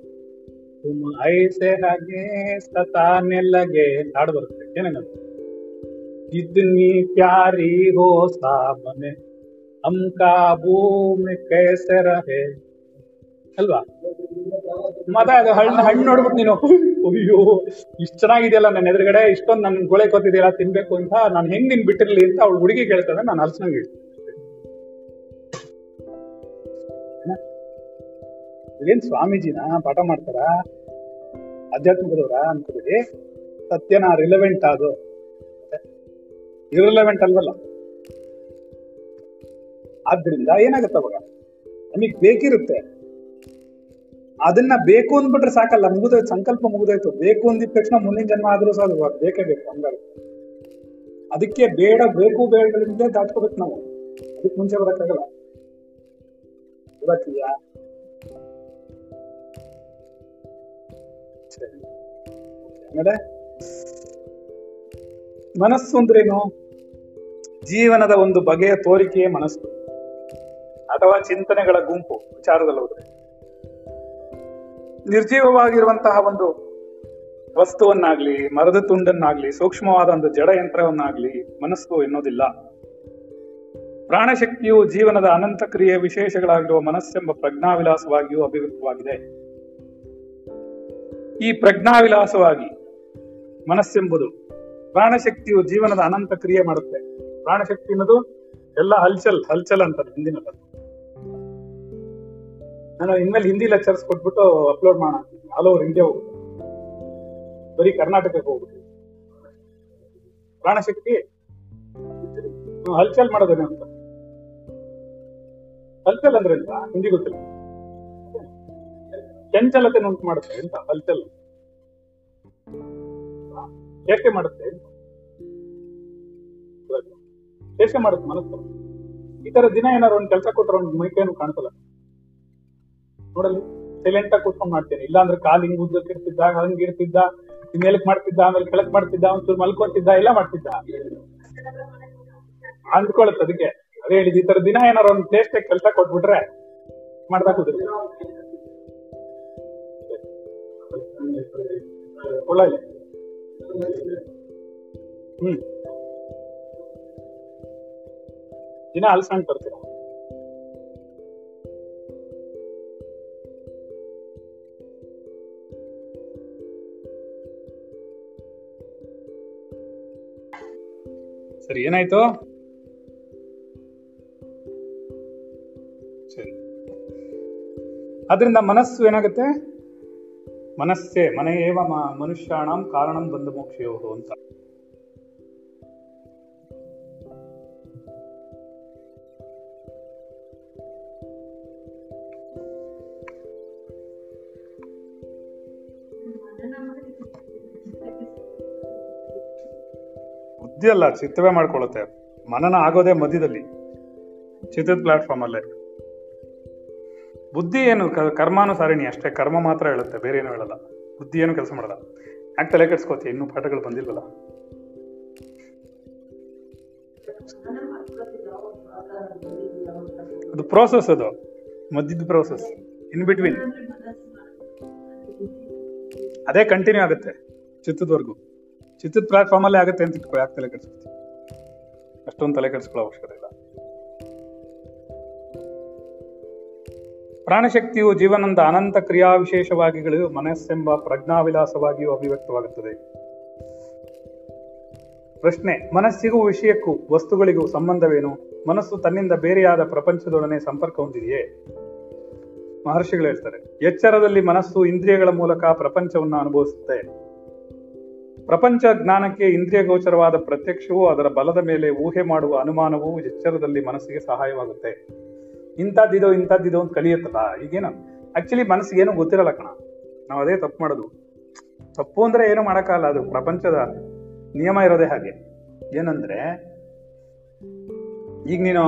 ತುಮ್ ಐಸೆ, ಹಾಗೆ ಸತಾನೆ ಲಗೆ ಹಾಡು ಬರುತ್ತೆ. ಏನಂಗ? ಜಿತ್ನಿ ಪ್ಯಾರಿ ಹೋ ಸಾಮನೆ ಅಂಕಾ, ಭೂಮಿ ಮೆ ಕೈಸೆ ರಹೆ ಅಲ್ವಾ? ಮತ ಅದು ಹಣ್ಣು ಹಣ್ಣು ನೋಡ್ಬಿಟ್ಟು ನೀನು. ಅಯ್ಯೋ, ಇಷ್ಟು ಚೆನ್ನಾಗಿದೆಯಲ್ಲ ನನ್ನ ಎದುರುಗಡೆ, ಇಷ್ಟೊಂದು ನನ್ನ ಗೋಳೆ ಕೊತ್ತಿದೆಯಲ್ಲ ತಿನ್ಬೇಕು ಅಂತ ನಾನು ಹೆಂಗ್ ನಿನ್ ಬಿಟ್ಟಿರ್ಲಿ ಅಂತ ಅವಳು ಹುಡುಗಿ ಕೇಳ್ತಾಳೆ ನಾನು ಅಲ್ಸಂಗ ಏನ್ ಸ್ವಾಮೀಜಿನ ಪಾಠ ಮಾಡ್ತಾರ? ಆಧ್ಯಾತ್ಮಿಕದವ್ರ ಅನ್ಕೋಬೇಡಿ ಸತ್ಯನ ರಿಲೆವೆಂಟ್ ಅದು. ಇರ್ರಿಲೆವೆಂಟ್ ಅಲ್ವಲ್ಲ? ಆದ್ರಿಂದ ಏನಾಗುತ್ತೆ ಅವಾಗ? ನಮಗ್ ಬೇಕಿರುತ್ತೆ. ಅದನ್ನ ಬೇಕು ಅಂದ್ಬಿಟ್ರೆ ಸಾಕಲ್ಲ, ಮುಗಿದೋಯ್ತು, ಸಂಕಲ್ಪ ಮುಗಿದೋಯ್ತು. ಬೇಕು ಅಂದಿದ ತಕ್ಷಣ ಮುಂದಿನ ಜನ್ಮ ಆದ್ರೂ ಸಹ ಬೇಕೇ ಬೇಕು ಹಂಗಾಗಿ. ಅದಕ್ಕೆ ಬೇಡ, ಬೇಕು ಬೇಡಗಳಿಂದ ದಾಟ್ಕೋಬೇಕು ನಾವು. ಅದಕ್ಕೆ ಮುಂಚೆ ಬರಕ್ಕಾಗಲ್ಲ. ಮನಸ್ಸು ಅಂದ್ರೇನು? ಜೀವನದ ಒಂದು ಬಗೆಯ ತೋರಿಕೆಯೇ ಮನಸ್ಸು. ಅಥವಾ ಚಿಂತನೆಗಳ ಗುಂಪು, ವಿಚಾರದಲ್ಲಿ ಹೋದ್ರೆ. ನಿರ್ಜೀವವಾಗಿರುವಂತಹ ಒಂದು ವಸ್ತುವನ್ನಾಗ್ಲಿ, ಮರದ ತುಂಡನ್ನಾಗ್ಲಿ, ಸೂಕ್ಷ್ಮವಾದ ಒಂದು ಜಡ ಯಂತ್ರವನ್ನಾಗ್ಲಿ ಮನಸ್ಸು ಎನ್ನುವುದಿಲ್ಲ. ಪ್ರಾಣಶಕ್ತಿಯು ಜೀವನದ ಅನಂತ ಕ್ರಿಯೆ ವಿಶೇಷಗಳಾಗಿರುವ ಮನಸ್ಸೆಂಬ ಪ್ರಜ್ಞಾವಿಲಾಸವಾಗಿಯೂ ಅಭಿವ್ಯಕ್ತವಾಗಿದೆ. ಈ ಪ್ರಜ್ಞಾವಿಲಾಸವಾಗಿ ಮನಸ್ಸೆಂಬುದು ಪ್ರಾಣಶಕ್ತಿಯು ಜೀವನದ ಅನಂತ ಕ್ರಿಯೆ ಮಾಡುತ್ತೆ. ಪ್ರಾಣಶಕ್ತಿ ಅನ್ನೋದು ಎಲ್ಲ ಹಲ್ಚಲ್ ಹಲ್ಚಲ್ ಅಂತ ಹಿಂದಿನ ನಾನು ಇನ್ಮೇಲೆ ಹಿಂದಿ ಲೆಕ್ಚರ್ಸ್ ಕೊಟ್ಬಿಟ್ಟು ಅಪ್ಲೋಡ್ ಮಾಡೋಣ. ಆಲ್ ಓವರ್ ಇಂಡಿಯಾ ಹೋಗ್ಬಿಟ್ಟು ಬರೀ ಕರ್ನಾಟಕಕ್ಕೆ ಹೋಗ್ಬಿಟ್ಟು ಪ್ರಾಣಶಕ್ತಿ. ಹಲ್ಚಲ್ ಮಾಡೋದೇನೆ ಅಂತ. ಹಲ್ಚಲ್ ಅಂದ್ರೆ ಎಂತ? ಹಿಂದಿ ಗೊತ್ತಿಲ್ಲ. ಚಂಚಲತೆ ಉಂಟು ಮಾಡುತ್ತೆ ಎಂತ? ಹಲ್ಚಲ್. ಏಕೆ ಮಾಡುತ್ತೆ. ಏಕೆ ಮಾಡುತ್ತೆ ಮನಸ್ಸು? ಈ ತರ ದಿನ ಏನಾರು ಒಂದು ಕೆಲಸ ಕೊಟ್ಟರೆ ಒಂದು ಮೈಕೇನು ಕಾಣಿಸಲ್ಲ. ನೋಡಲ್ಲಿ ಸೈಲೆಂಟ್ ಆಗಿ ಕೂತ್ಕೊಂಡ್ ಮಾಡ್ತೇನೆ. ಇಲ್ಲಾಂದ್ರೆ ಕಾಲ್ ಹಿಂಗ್ ಉದ್ದಕ್ಕೆ ಇರ್ತಿದ್ದ ಹಂಗ್ ಇರ್ತಿದ್ದ ಮೇಲಕ್ ಮಾಡ್ತಿದ್ದ, ಆಮೇಲೆ ಕೆಳಕ್ ಮಾಡ್ತಿದ್ದ, ಒಂಚೂರು ಮಲ್ಕೊಂತಿದ್ದ, ಎಲ್ಲ ಮಾಡ್ತಿದ್ದ. ಅಂದ್ಕೊಳತ್ ಅದಕ್ಕೆ. ಅದೇ ಹೇಳಿದ್ ಈ ತರ ದಿನ ಏನಾರ ಒಂದ್ ಪ್ಲೇಸ್ ಕೆಲಸ ಕೊಟ್ಬಿಟ್ರೆ ಮಾಡ್ತಾ ಕೂತಿರ್ತೀನಿ ಒಳ್ಳೆ ಹ್ಮ್. ದಿನ ಅಲ್ಸಂಡ್ ಬರ್ತೀರಾ ಸರಿ ಏನಾಯ್ತು? ಸರಿ. ಅದರಿಂದ ಮನಸ್ಸು ಏನಾಗುತ್ತೆ? ಮನಸ್ಸೇ ಮನೆಯೇವ ಮನುಷ್ಯಾಣಂ ಕಾರಣಂ ಬಂದು ಮೋಕ್ಷಯೋಹು ಅಂತ. ಬುದ್ಧಿ ಅಲ್ಲ ಚಿತ್ತವೇ ಮಾಡ್ಕೊಳ್ಳುತ್ತೆ. ಮನನ ಆಗೋದೇ ಮಧ್ಯದಲ್ಲಿ. ಚಿತ್ರದ ಪ್ಲಾಟ್ಫಾರ್ಮ್ ಅಲ್ಲೇ ಬುದ್ಧಿ ಏನು? ಕರ್ಮಾನುಸಾರಿಣಿ ಅಷ್ಟೇ. ಕರ್ಮ ಮಾತ್ರ ಹೇಳುತ್ತೆ, ಬೇರೆ ಏನು ಹೇಳಲ್ಲ. ಬುದ್ಧಿ ಏನು ಕೆಲಸ ಮಾಡಲ್ಲ. ಯಾಕೆ ತಲೆ ಕೆಡ್ಸ್ಕೋತಿ ಇನ್ನೂ ಪಾಠಗಳು ಬಂದಿಲ್ವಲ್ಲ? ಅದು. ಪ್ರೋಸೆಸ್ ಅದು. ಮಧ್ಯದ ಪ್ರೋಸೆಸ್ ಇನ್ ಬಿಟ್ವೀನ್. ಅದೇ ಕಂಟಿನ್ಯೂ ಆಗುತ್ತೆ, ಚಿತ್ತದವರೆಗೂ. ಪ್ಲಾಟ್ಫಾರ್ಮ್ ಅಲ್ಲೇ ಆಗುತ್ತೆ ಅಂತ ಇಟ್ಕೋ ಯಾಕೆ ತಲೆ ಕೆಡ್ಸ್ಕೊತಿ ಅಷ್ಟೊಂದು ತಲೆ ಕೆಡಿಸ್ಕೊಳ್ಳೋ ಅವಶ್ಯಕತೆ ಇಲ್ಲ. ಪ್ರಾಣಶಕ್ತಿಯು ಜೀವನದ ಅನಂತ ಕ್ರಿಯಾ ವಿಶೇಷವಾಗಿ ಮನಸ್ಸೆಂಬ ಪ್ರಜ್ಞಾವಿಲಾಸವಾಗಿಯೂ ಅಭಿವ್ಯಕ್ತವಾಗುತ್ತದೆ. ಪ್ರಶ್ನೆ, ಮನಸ್ಸಿಗೂ ವಿಷಯಕ್ಕೂ ವಸ್ತುಗಳಿಗೂ ಸಂಬಂಧವೇನು? ಮನಸ್ಸು ತನ್ನಿಂದ ಬೇರೆಯಾದ ಪ್ರಪಂಚದೊಡನೆ ಸಂಪರ್ಕ ಹೊಂದಿದೆಯೇ? ಮಹರ್ಷಿಗಳು ಹೇಳ್ತಾರೆ, ಎಚ್ಚರದಲ್ಲಿ ಮನಸ್ಸು ಇಂದ್ರಿಯಗಳ ಮೂಲಕ ಪ್ರಪಂಚವನ್ನು ಅನುಭವಿಸುತ್ತೆ. ಪ್ರಪಂಚ ಜ್ಞಾನಕ್ಕೆ ಇಂದ್ರಿಯ ಗೋಚರವಾದ ಪ್ರತ್ಯಕ್ಷವು ಅದರ ಬಲದ ಮೇಲೆ ಊಹೆ ಮಾಡುವ ಅನುಮಾನವು ಎಚ್ಚರದಲ್ಲಿ ಮನಸ್ಸಿಗೆ ಸಹಾಯವಾಗುತ್ತೆ. ಇಂಥದ್ದಿದೋ ಇಂಥದ್ದಿದೋ ಅಂತ ಕಲಿಯುತ್ತಲ್ಲ, ಈಗೇನು? ಆಕ್ಚುಲಿ ಮನಸ್ಸಿಗೆ ಏನು ಗೊತ್ತಿರಲ್ಲ ಕಣ. ನಾವು ಅದೇ ತಪ್ಪು ಮಾಡೋದು. ತಪ್ಪು ಅಂದ್ರೆ ಏನು ಮಾಡೋಕ್ಕಲ್ಲ ಅದು. ಪ್ರಪಂಚದ ನಿಯಮ ಇರೋದೇ ಹಾಗೆ. ಏನಂದ್ರೆ, ಈಗ ನೀನು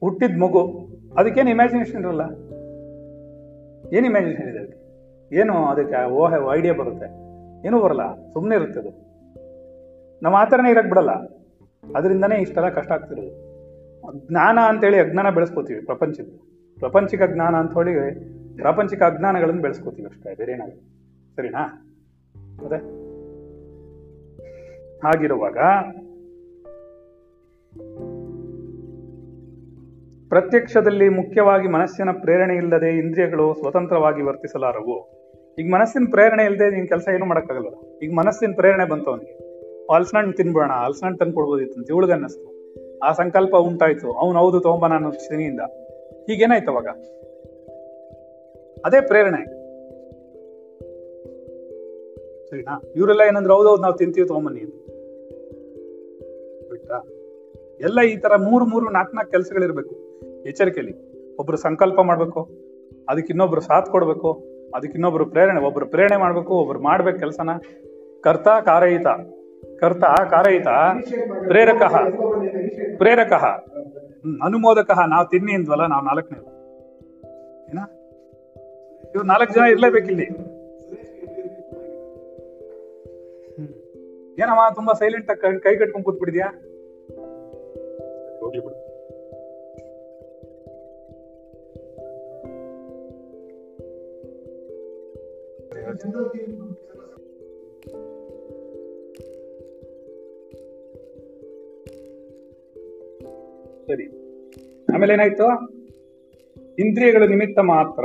ಹುಟ್ಟಿದ ಮಗು, ಅದಕ್ಕೇನು ಇಮ್ಯಾಜಿನೇಷನ್ ಇರಲ್ಲ? ಏನು ಇಮ್ಯಾಜಿನೇಷನ್ ಇದೆ ಏನು ಅದಕ್ಕೆ ಓಹ ಐಡಿಯಾ ಬರುತ್ತೆ. ಏನೂ ಬರಲ್ಲ ಸುಮ್ಮನೆ ಇರುತ್ತೆ ಅದು. ನಮ್ಮ ಆ ಥರನೇ ಇರಕ್ಕೆ ಬಿಡಲ್ಲ. ಅದರಿಂದನೇ ಇಷ್ಟೆಲ್ಲ ಕಷ್ಟ ಆಗ್ತಿರೋದು. ಜ್ಞಾನ ಅಂತೇಳಿ ಅಜ್ಞಾನ ಬೆಳೆಸ್ಕೋತೀವಿ ಪ್ರಪಂಚದ ಪ್ರಪಂಚಿಕ ಜ್ಞಾನ ಅಂತ ಹೇಳಿ ಪ್ರಾಪಂಚಿಕ ಅಜ್ಞಾನಗಳನ್ನು ಬೆಳೆಸ್ಕೋತೀವಿ ಅಷ್ಟೇ, ಬೇರೆ ಏನಾಗುತ್ತೆ ಸರಿನಾ? ಅದೇ. ಹಾಗಿರುವಾಗ ಪ್ರತ್ಯಕ್ಷದಲ್ಲಿ ಮುಖ್ಯವಾಗಿ ಮನಸ್ಸಿನ ಪ್ರೇರಣೆ ಇಲ್ಲದೆ ಇಂದ್ರಿಯಗಳು ಸ್ವತಂತ್ರವಾಗಿ ವರ್ತಿಸಲಾರವು. ಈಗ ಮನಸ್ಸಿನ ಪ್ರೇರಣೆ ಇಲ್ಲದೆ ನೀನ್ ಕೆಲಸ ಏನು ಮಾಡೋಕ್ಕಾಗಲ್ಲ. ಈಗ ಮನಸ್ಸಿನ ಪ್ರೇರಣೆ ಬಂತು ಅವನಿಗೆ. ಹಲ್ಸಣ್ಣು ತಿನ್ಬೋಣ ಹಲ್ಸಣ್ಣು ತಂದು ಅಂತ ಇವಳಿಗೆ ಅನ್ನಿಸ್ತು. ಆ ಸಂಕಲ್ಪ ಉಂಟಾಯ್ತು. ಅವ್ನು ಹೌದು ತಗೊಂಬ ನಾನು ಸಿನಿಯಿಂದ ಈಗೇನಾಯ್ತು ಅವಾಗ? ಅದೇ ಪ್ರೇರಣೆ. ಸರಿನಾ? ಇವರೆಲ್ಲ ಏನಂದ್ರೆ ಹೌದೌದು ನಾವು ತಿಂತೀವಿ ತಗೊಂಬನ್ನಿ ಬಿಟ್ರಾ ಎಲ್ಲ ಈ ತರ ಮೂರು ಮೂರು ನಾಲ್ಕು ನಾಲ್ಕು ಕೆಲಸಗಳಿರ್ಬೇಕು. ಎಚ್ಚರಿಕೆಯಲ್ಲಿ ಒಬ್ರು ಸಂಕಲ್ಪ ಮಾಡ್ಬೇಕು. ಅದಕ್ಕೆ ಇನ್ನೊಬ್ರು ಸಾಥ್ ಕೊಡ್ಬೇಕು. ಅದಕ್ಕೆ ಇನ್ನೊಬ್ರು ಪ್ರೇರಣೆ, ಒಬ್ರು ಪ್ರೇರಣೆ ಮಾಡ್ಬೇಕು, ಒಬ್ರು ಮಾಡ್ಬೇಕು ಕೆಲಸನ. ಕರ್ತ ಕಾರಯಿತ. ಕರ್ತ ಕಾರಯಿತ. ಪ್ರೇರಕ. ಪ್ರೇರಕ. ಅನುಮೋದಕ. ನಾವು ತಿನ್ನಿ ಅಂದ್ವಲ್ಲ, ನಾವು ನಾಲ್ಕನೇ ಏನ? ಇವ್ ನಾಲ್ಕು ಜನ ಇರ್ಲೇಬೇಕಿಲ್ಲಿ. ಏನಮ್ಮ, ತುಂಬಾ ಸೈಲೆಂಟ್ ಆಗಿ ಕೈ ಕಟ್ಕೊಂಡ್ ಕೂತ್ಬಿಡಿದ್ಯಾ ಸರಿ. ಆಮೇಲೆ ಏನಾಯ್ತು? ಇಂದ್ರಿಯಗಳು ನಿಮಿತ್ತ ಮಾತ್ರ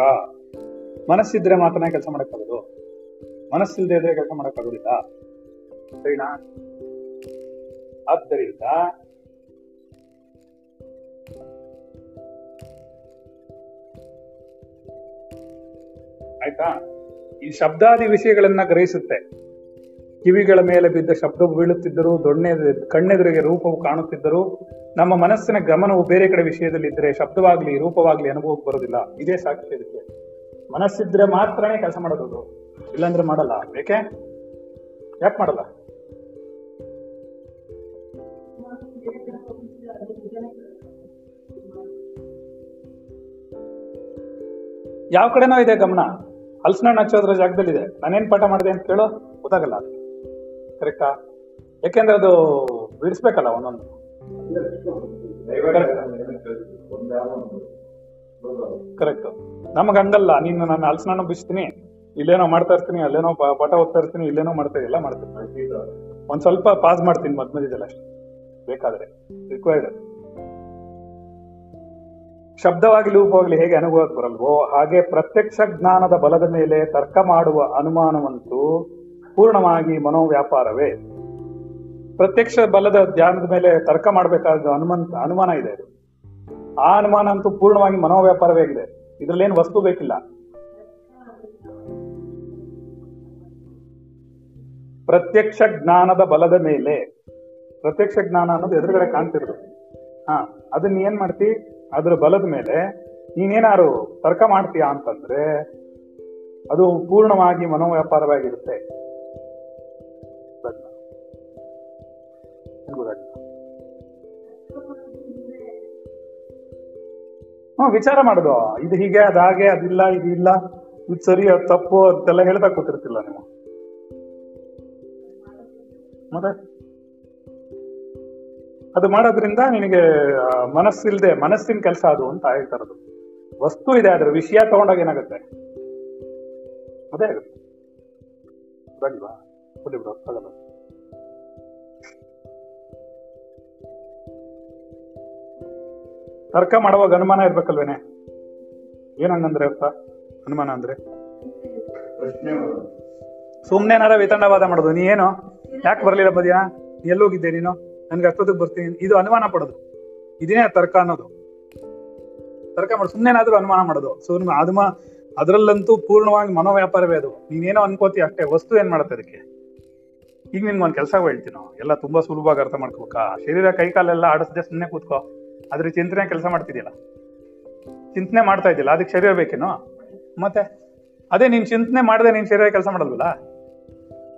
ಮನಸ್ಸಿದ್ರೆ ಮಾತ್ರ ಕೆಲಸ ಮಾಡಕ್ಕಾಗೋದು. ಮನಸ್ಸಿಲ್ದೇ ಇದ್ರೆ ಕೆಲಸ ಮಾಡಕ್ಕಾಗೋದಿಲ್ಲ. ಸರಿನಾ? ಆದ್ದರಿಂದ ಆಯ್ತಾ? ಈ ಶಬ್ದಾದಿ ವಿಷಯಗಳನ್ನ ಗ್ರಹಿಸುತ್ತೆ. ಕಿವಿಗಳ ಮೇಲೆ ಬಿದ್ದ ಶಬ್ದವು ಬೀಳುತ್ತಿದ್ದರೂ, ದೊಣ್ಣೆ, ಕಣ್ಣೆದುರಿಗೆ ರೂಪವು ಕಾಣುತ್ತಿದ್ದರೂ, ನಮ್ಮ ಮನಸ್ಸಿನ ಗಮನವು ಬೇರೆ ಕಡೆ ವಿಷಯದಲ್ಲಿ ಇದ್ರೆ ಶಬ್ದವಾಗ್ಲಿ, ರೂಪವಾಗ್ಲಿ ಅನುಭವಕ್ಕೆ ಬರೋದಿಲ್ಲ ಇದೇ ಸಾಕ್ಷಿ ಇದಕ್ಕೆ. ಮನಸ್ಸಿದ್ರೆ ಮಾತ್ರನೇ ಕೆಲಸ ಮಾಡೋದು ಇಲ್ಲಾಂದ್ರೆ ಮಾಡಲ್ಲ. ಬೇಕೆ ಯಾಕೆ ಮಾಡಲ್ಲ? ಯಾವ ಕಡೆನೋ ಇದೆ ಗಮನ. ಹಲ್ಸಣ್ಣ ಹಚ್ಚೋದ್ರ ಜಾಗದಲ್ಲಿದೆ. ನಾನೇನ್ ಪಾಠ ಮಾಡಿದೆ ಅಂತ ಕೇಳೋ ಗೊತ್ತಾಗಲ್ಲ. ಕರೆಕ್ಟಾ? ಯಾಕೆಂದ್ರೆ ಅದು ಬಿಡಿಸ್ಬೇಕಲ್ಲ ಒಂದೊಂದು. ಕರೆಕ್ಟ್. ನಮಗ್ ಹಂಗಲ್ಲ. ನೀನು ನಾನು ಹಲ್ಸಣ್ಣ ಬಿಸ್ತೀನಿ ಇಲ್ಲೇನೋ ಮಾಡ್ತಾ ಇರ್ತೀನಿ, ಅಲ್ಲೇನೋ ಪಾಠ ಓದ್ತಾ ಇರ್ತೀನಿ, ಇಲ್ಲೇನೋ ಮಾಡ್ತಾ ಎಲ್ಲ ಮಾಡ್ತೀನಿ. ಒಂದ್ ಸ್ವಲ್ಪ ಪಾಸ್ ಮಾಡ್ತೀನಿ ಮಧ್ಯ ಅಷ್ಟೇ. ಬೇಕಾದ್ರೆ. ರಿಕ್ವೈರ್ಡ್ ಶಬ್ದವಾಗಿ ಲೂಪವಾಗಲಿ ಹೇಗೆ ಅನುಭವಕ್ಕೆ ಬರಲ್ವೋ, ಹಾಗೆ ಪ್ರತ್ಯಕ್ಷ ಜ್ಞಾನದ ಬಲದ ಮೇಲೆ ತರ್ಕ ಮಾಡುವ ಅನುಮಾನವಂತೂ ಪೂರ್ಣವಾಗಿ ಮನೋವ್ಯಾಪಾರವೇ. ಪ್ರತ್ಯಕ್ಷ ಬಲದ ಧ್ಯಾನದ ಮೇಲೆ ತರ್ಕ ಮಾಡಬೇಕಾದ ಅನುಮಾನ ಅನುಮಾನ ಇದೆ ಅದು. ಆ ಅನುಮಾನ ಅಂತೂ ಪೂರ್ಣವಾಗಿ ಮನೋವ್ಯಾಪಾರವೇ ಆಗಿದೆ. ಇದ್ರಲ್ಲೇನು ವಸ್ತು ಬೇಕಿಲ್ಲ. ಪ್ರತ್ಯಕ್ಷ ಜ್ಞಾನದ ಬಲದ ಮೇಲೆ, ಪ್ರತ್ಯಕ್ಷ ಜ್ಞಾನ ಅನ್ನೋದು ಎದುರುಗಡೆ ಕಾಣ್ತಿರೋದು. ಹಾ, ಅದನ್ನ ಏನ್ ಮಾಡ್ತಿ? ಅದ್ರ ಬಲದ ಮೇಲೆ ನೀನೇನಾರು ತರ್ಕ ಮಾಡ್ತೀಯಾ ಅಂತಂದ್ರೆ ಅದು ಪೂರ್ಣವಾಗಿ ಮನೋವ್ಯಾಪಾರವಾಗಿರುತ್ತೆ? ಹ್ಮ್, ವಿಚಾರ ಮಾಡುದು. ಇದು ಹೀಗೆ ಅದಾಗೆ ಅದಿಲ್ಲ ಇದು ಇಲ್ಲ, ಇದು ಸರಿ, ಅದು ತಪ್ಪು ಅಂತೆಲ್ಲ ಹೇಳ್ತಾ ಕೂತಿರ್ತಿಲ್ಲ ನೀವು. ಮತ್ತೆ? ಅದು ಮಾಡೋದ್ರಿಂದ ನಿನಗೆ ಮನಸ್ಸಿಲ್ದೆ, ಮನಸ್ಸಿನ ಕೆಲಸ ಅದು ಅಂತ ಹೇಳ್ತಾರದು. ವಸ್ತು ಇದೆ ಅದ್ರ ವಿಷಯ ತಗೊಂಡಾಗ ಏನಾಗುತ್ತೆ? ಅದೇ ಆಗುತ್ತೆ. ತರ್ಕ ಮಾಡುವಾಗ ಅನುಮಾನ ಇರ್ಬೇಕಲ್ವೇನೆ? ಏನಂಗಂದ್ರೆ ಅರ್ಥ? ಅನುಮಾನ ಅಂದ್ರೆ? ಸುಮ್ನೆನಾರ ವಿತಂಡವಾದ ಮಾಡೋದು, ನೀ ಏನು? ಯಾಕೆ ಬರ್ಲಿಲ್ಲ ಬದಿಯಾ ಎಲ್ಲೋಗಿದ್ದೆ ನೀನು? ನನ್ಗೆ ಅಷ್ಟೊತ್ತಿಗೆ ಬರ್ತೀನಿ. ಇದು ಅನುಮಾನ ಪಡೋದು. ಇದೇನೇ ತರ್ಕ ಅನ್ನೋದು. ತರ್ಕ ಮಾಡೋದು ಸುಮ್ಮನೆನಾದ್ರೂ ಅನುಮಾನ ಮಾಡೋದು. ಸೊ ಅದು ಅದರಲ್ಲಂತೂ ಪೂರ್ಣವಾಗಿ ಮನೋವ್ಯಾಪಾರವೇ ಅದು. ನೀನೇನೋ ಅನ್ಕೋತಿ ಅಷ್ಟೇ, ವಸ್ತು ಏನ್ ಮಾಡುತ್ತೆ ಅದಕ್ಕೆ? ಈಗ ನಿನ್ಗೆ ಒಂದು ಕೆಲಸ ಹೇಳ್ತೀನಿ. ಎಲ್ಲ ತುಂಬಾ ಸುಲಭವಾಗಿ ಅರ್ಥ ಮಾಡ್ಕೋಬೇಕಾ? ಶರೀರ ಕೈ ಕಾಲೆಲ್ಲ ಆಡಿಸದೆ ಸುಮ್ಮನೆ ಕೂತ್ಕೋ. ಅದ್ರ ಚಿಂತನೆ ಕೆಲಸ ಮಾಡ್ತಿದ್ಯಲ್ಲ ಚಿಂತನೆ ಮಾಡ್ತಾ ಇದ್ದಿಲ್ಲ, ಅದಕ್ಕೆ ಶರೀರ ಬೇಕೇನೋ? ಮತ್ತೆ? ಅದೇ ನೀನ್ ಚಿಂತನೆ ಮಾಡದೆ ನೀನ್ ಶರೀರ ಕೆಲಸ ಮಾಡಲ್ವಲ್ಲ?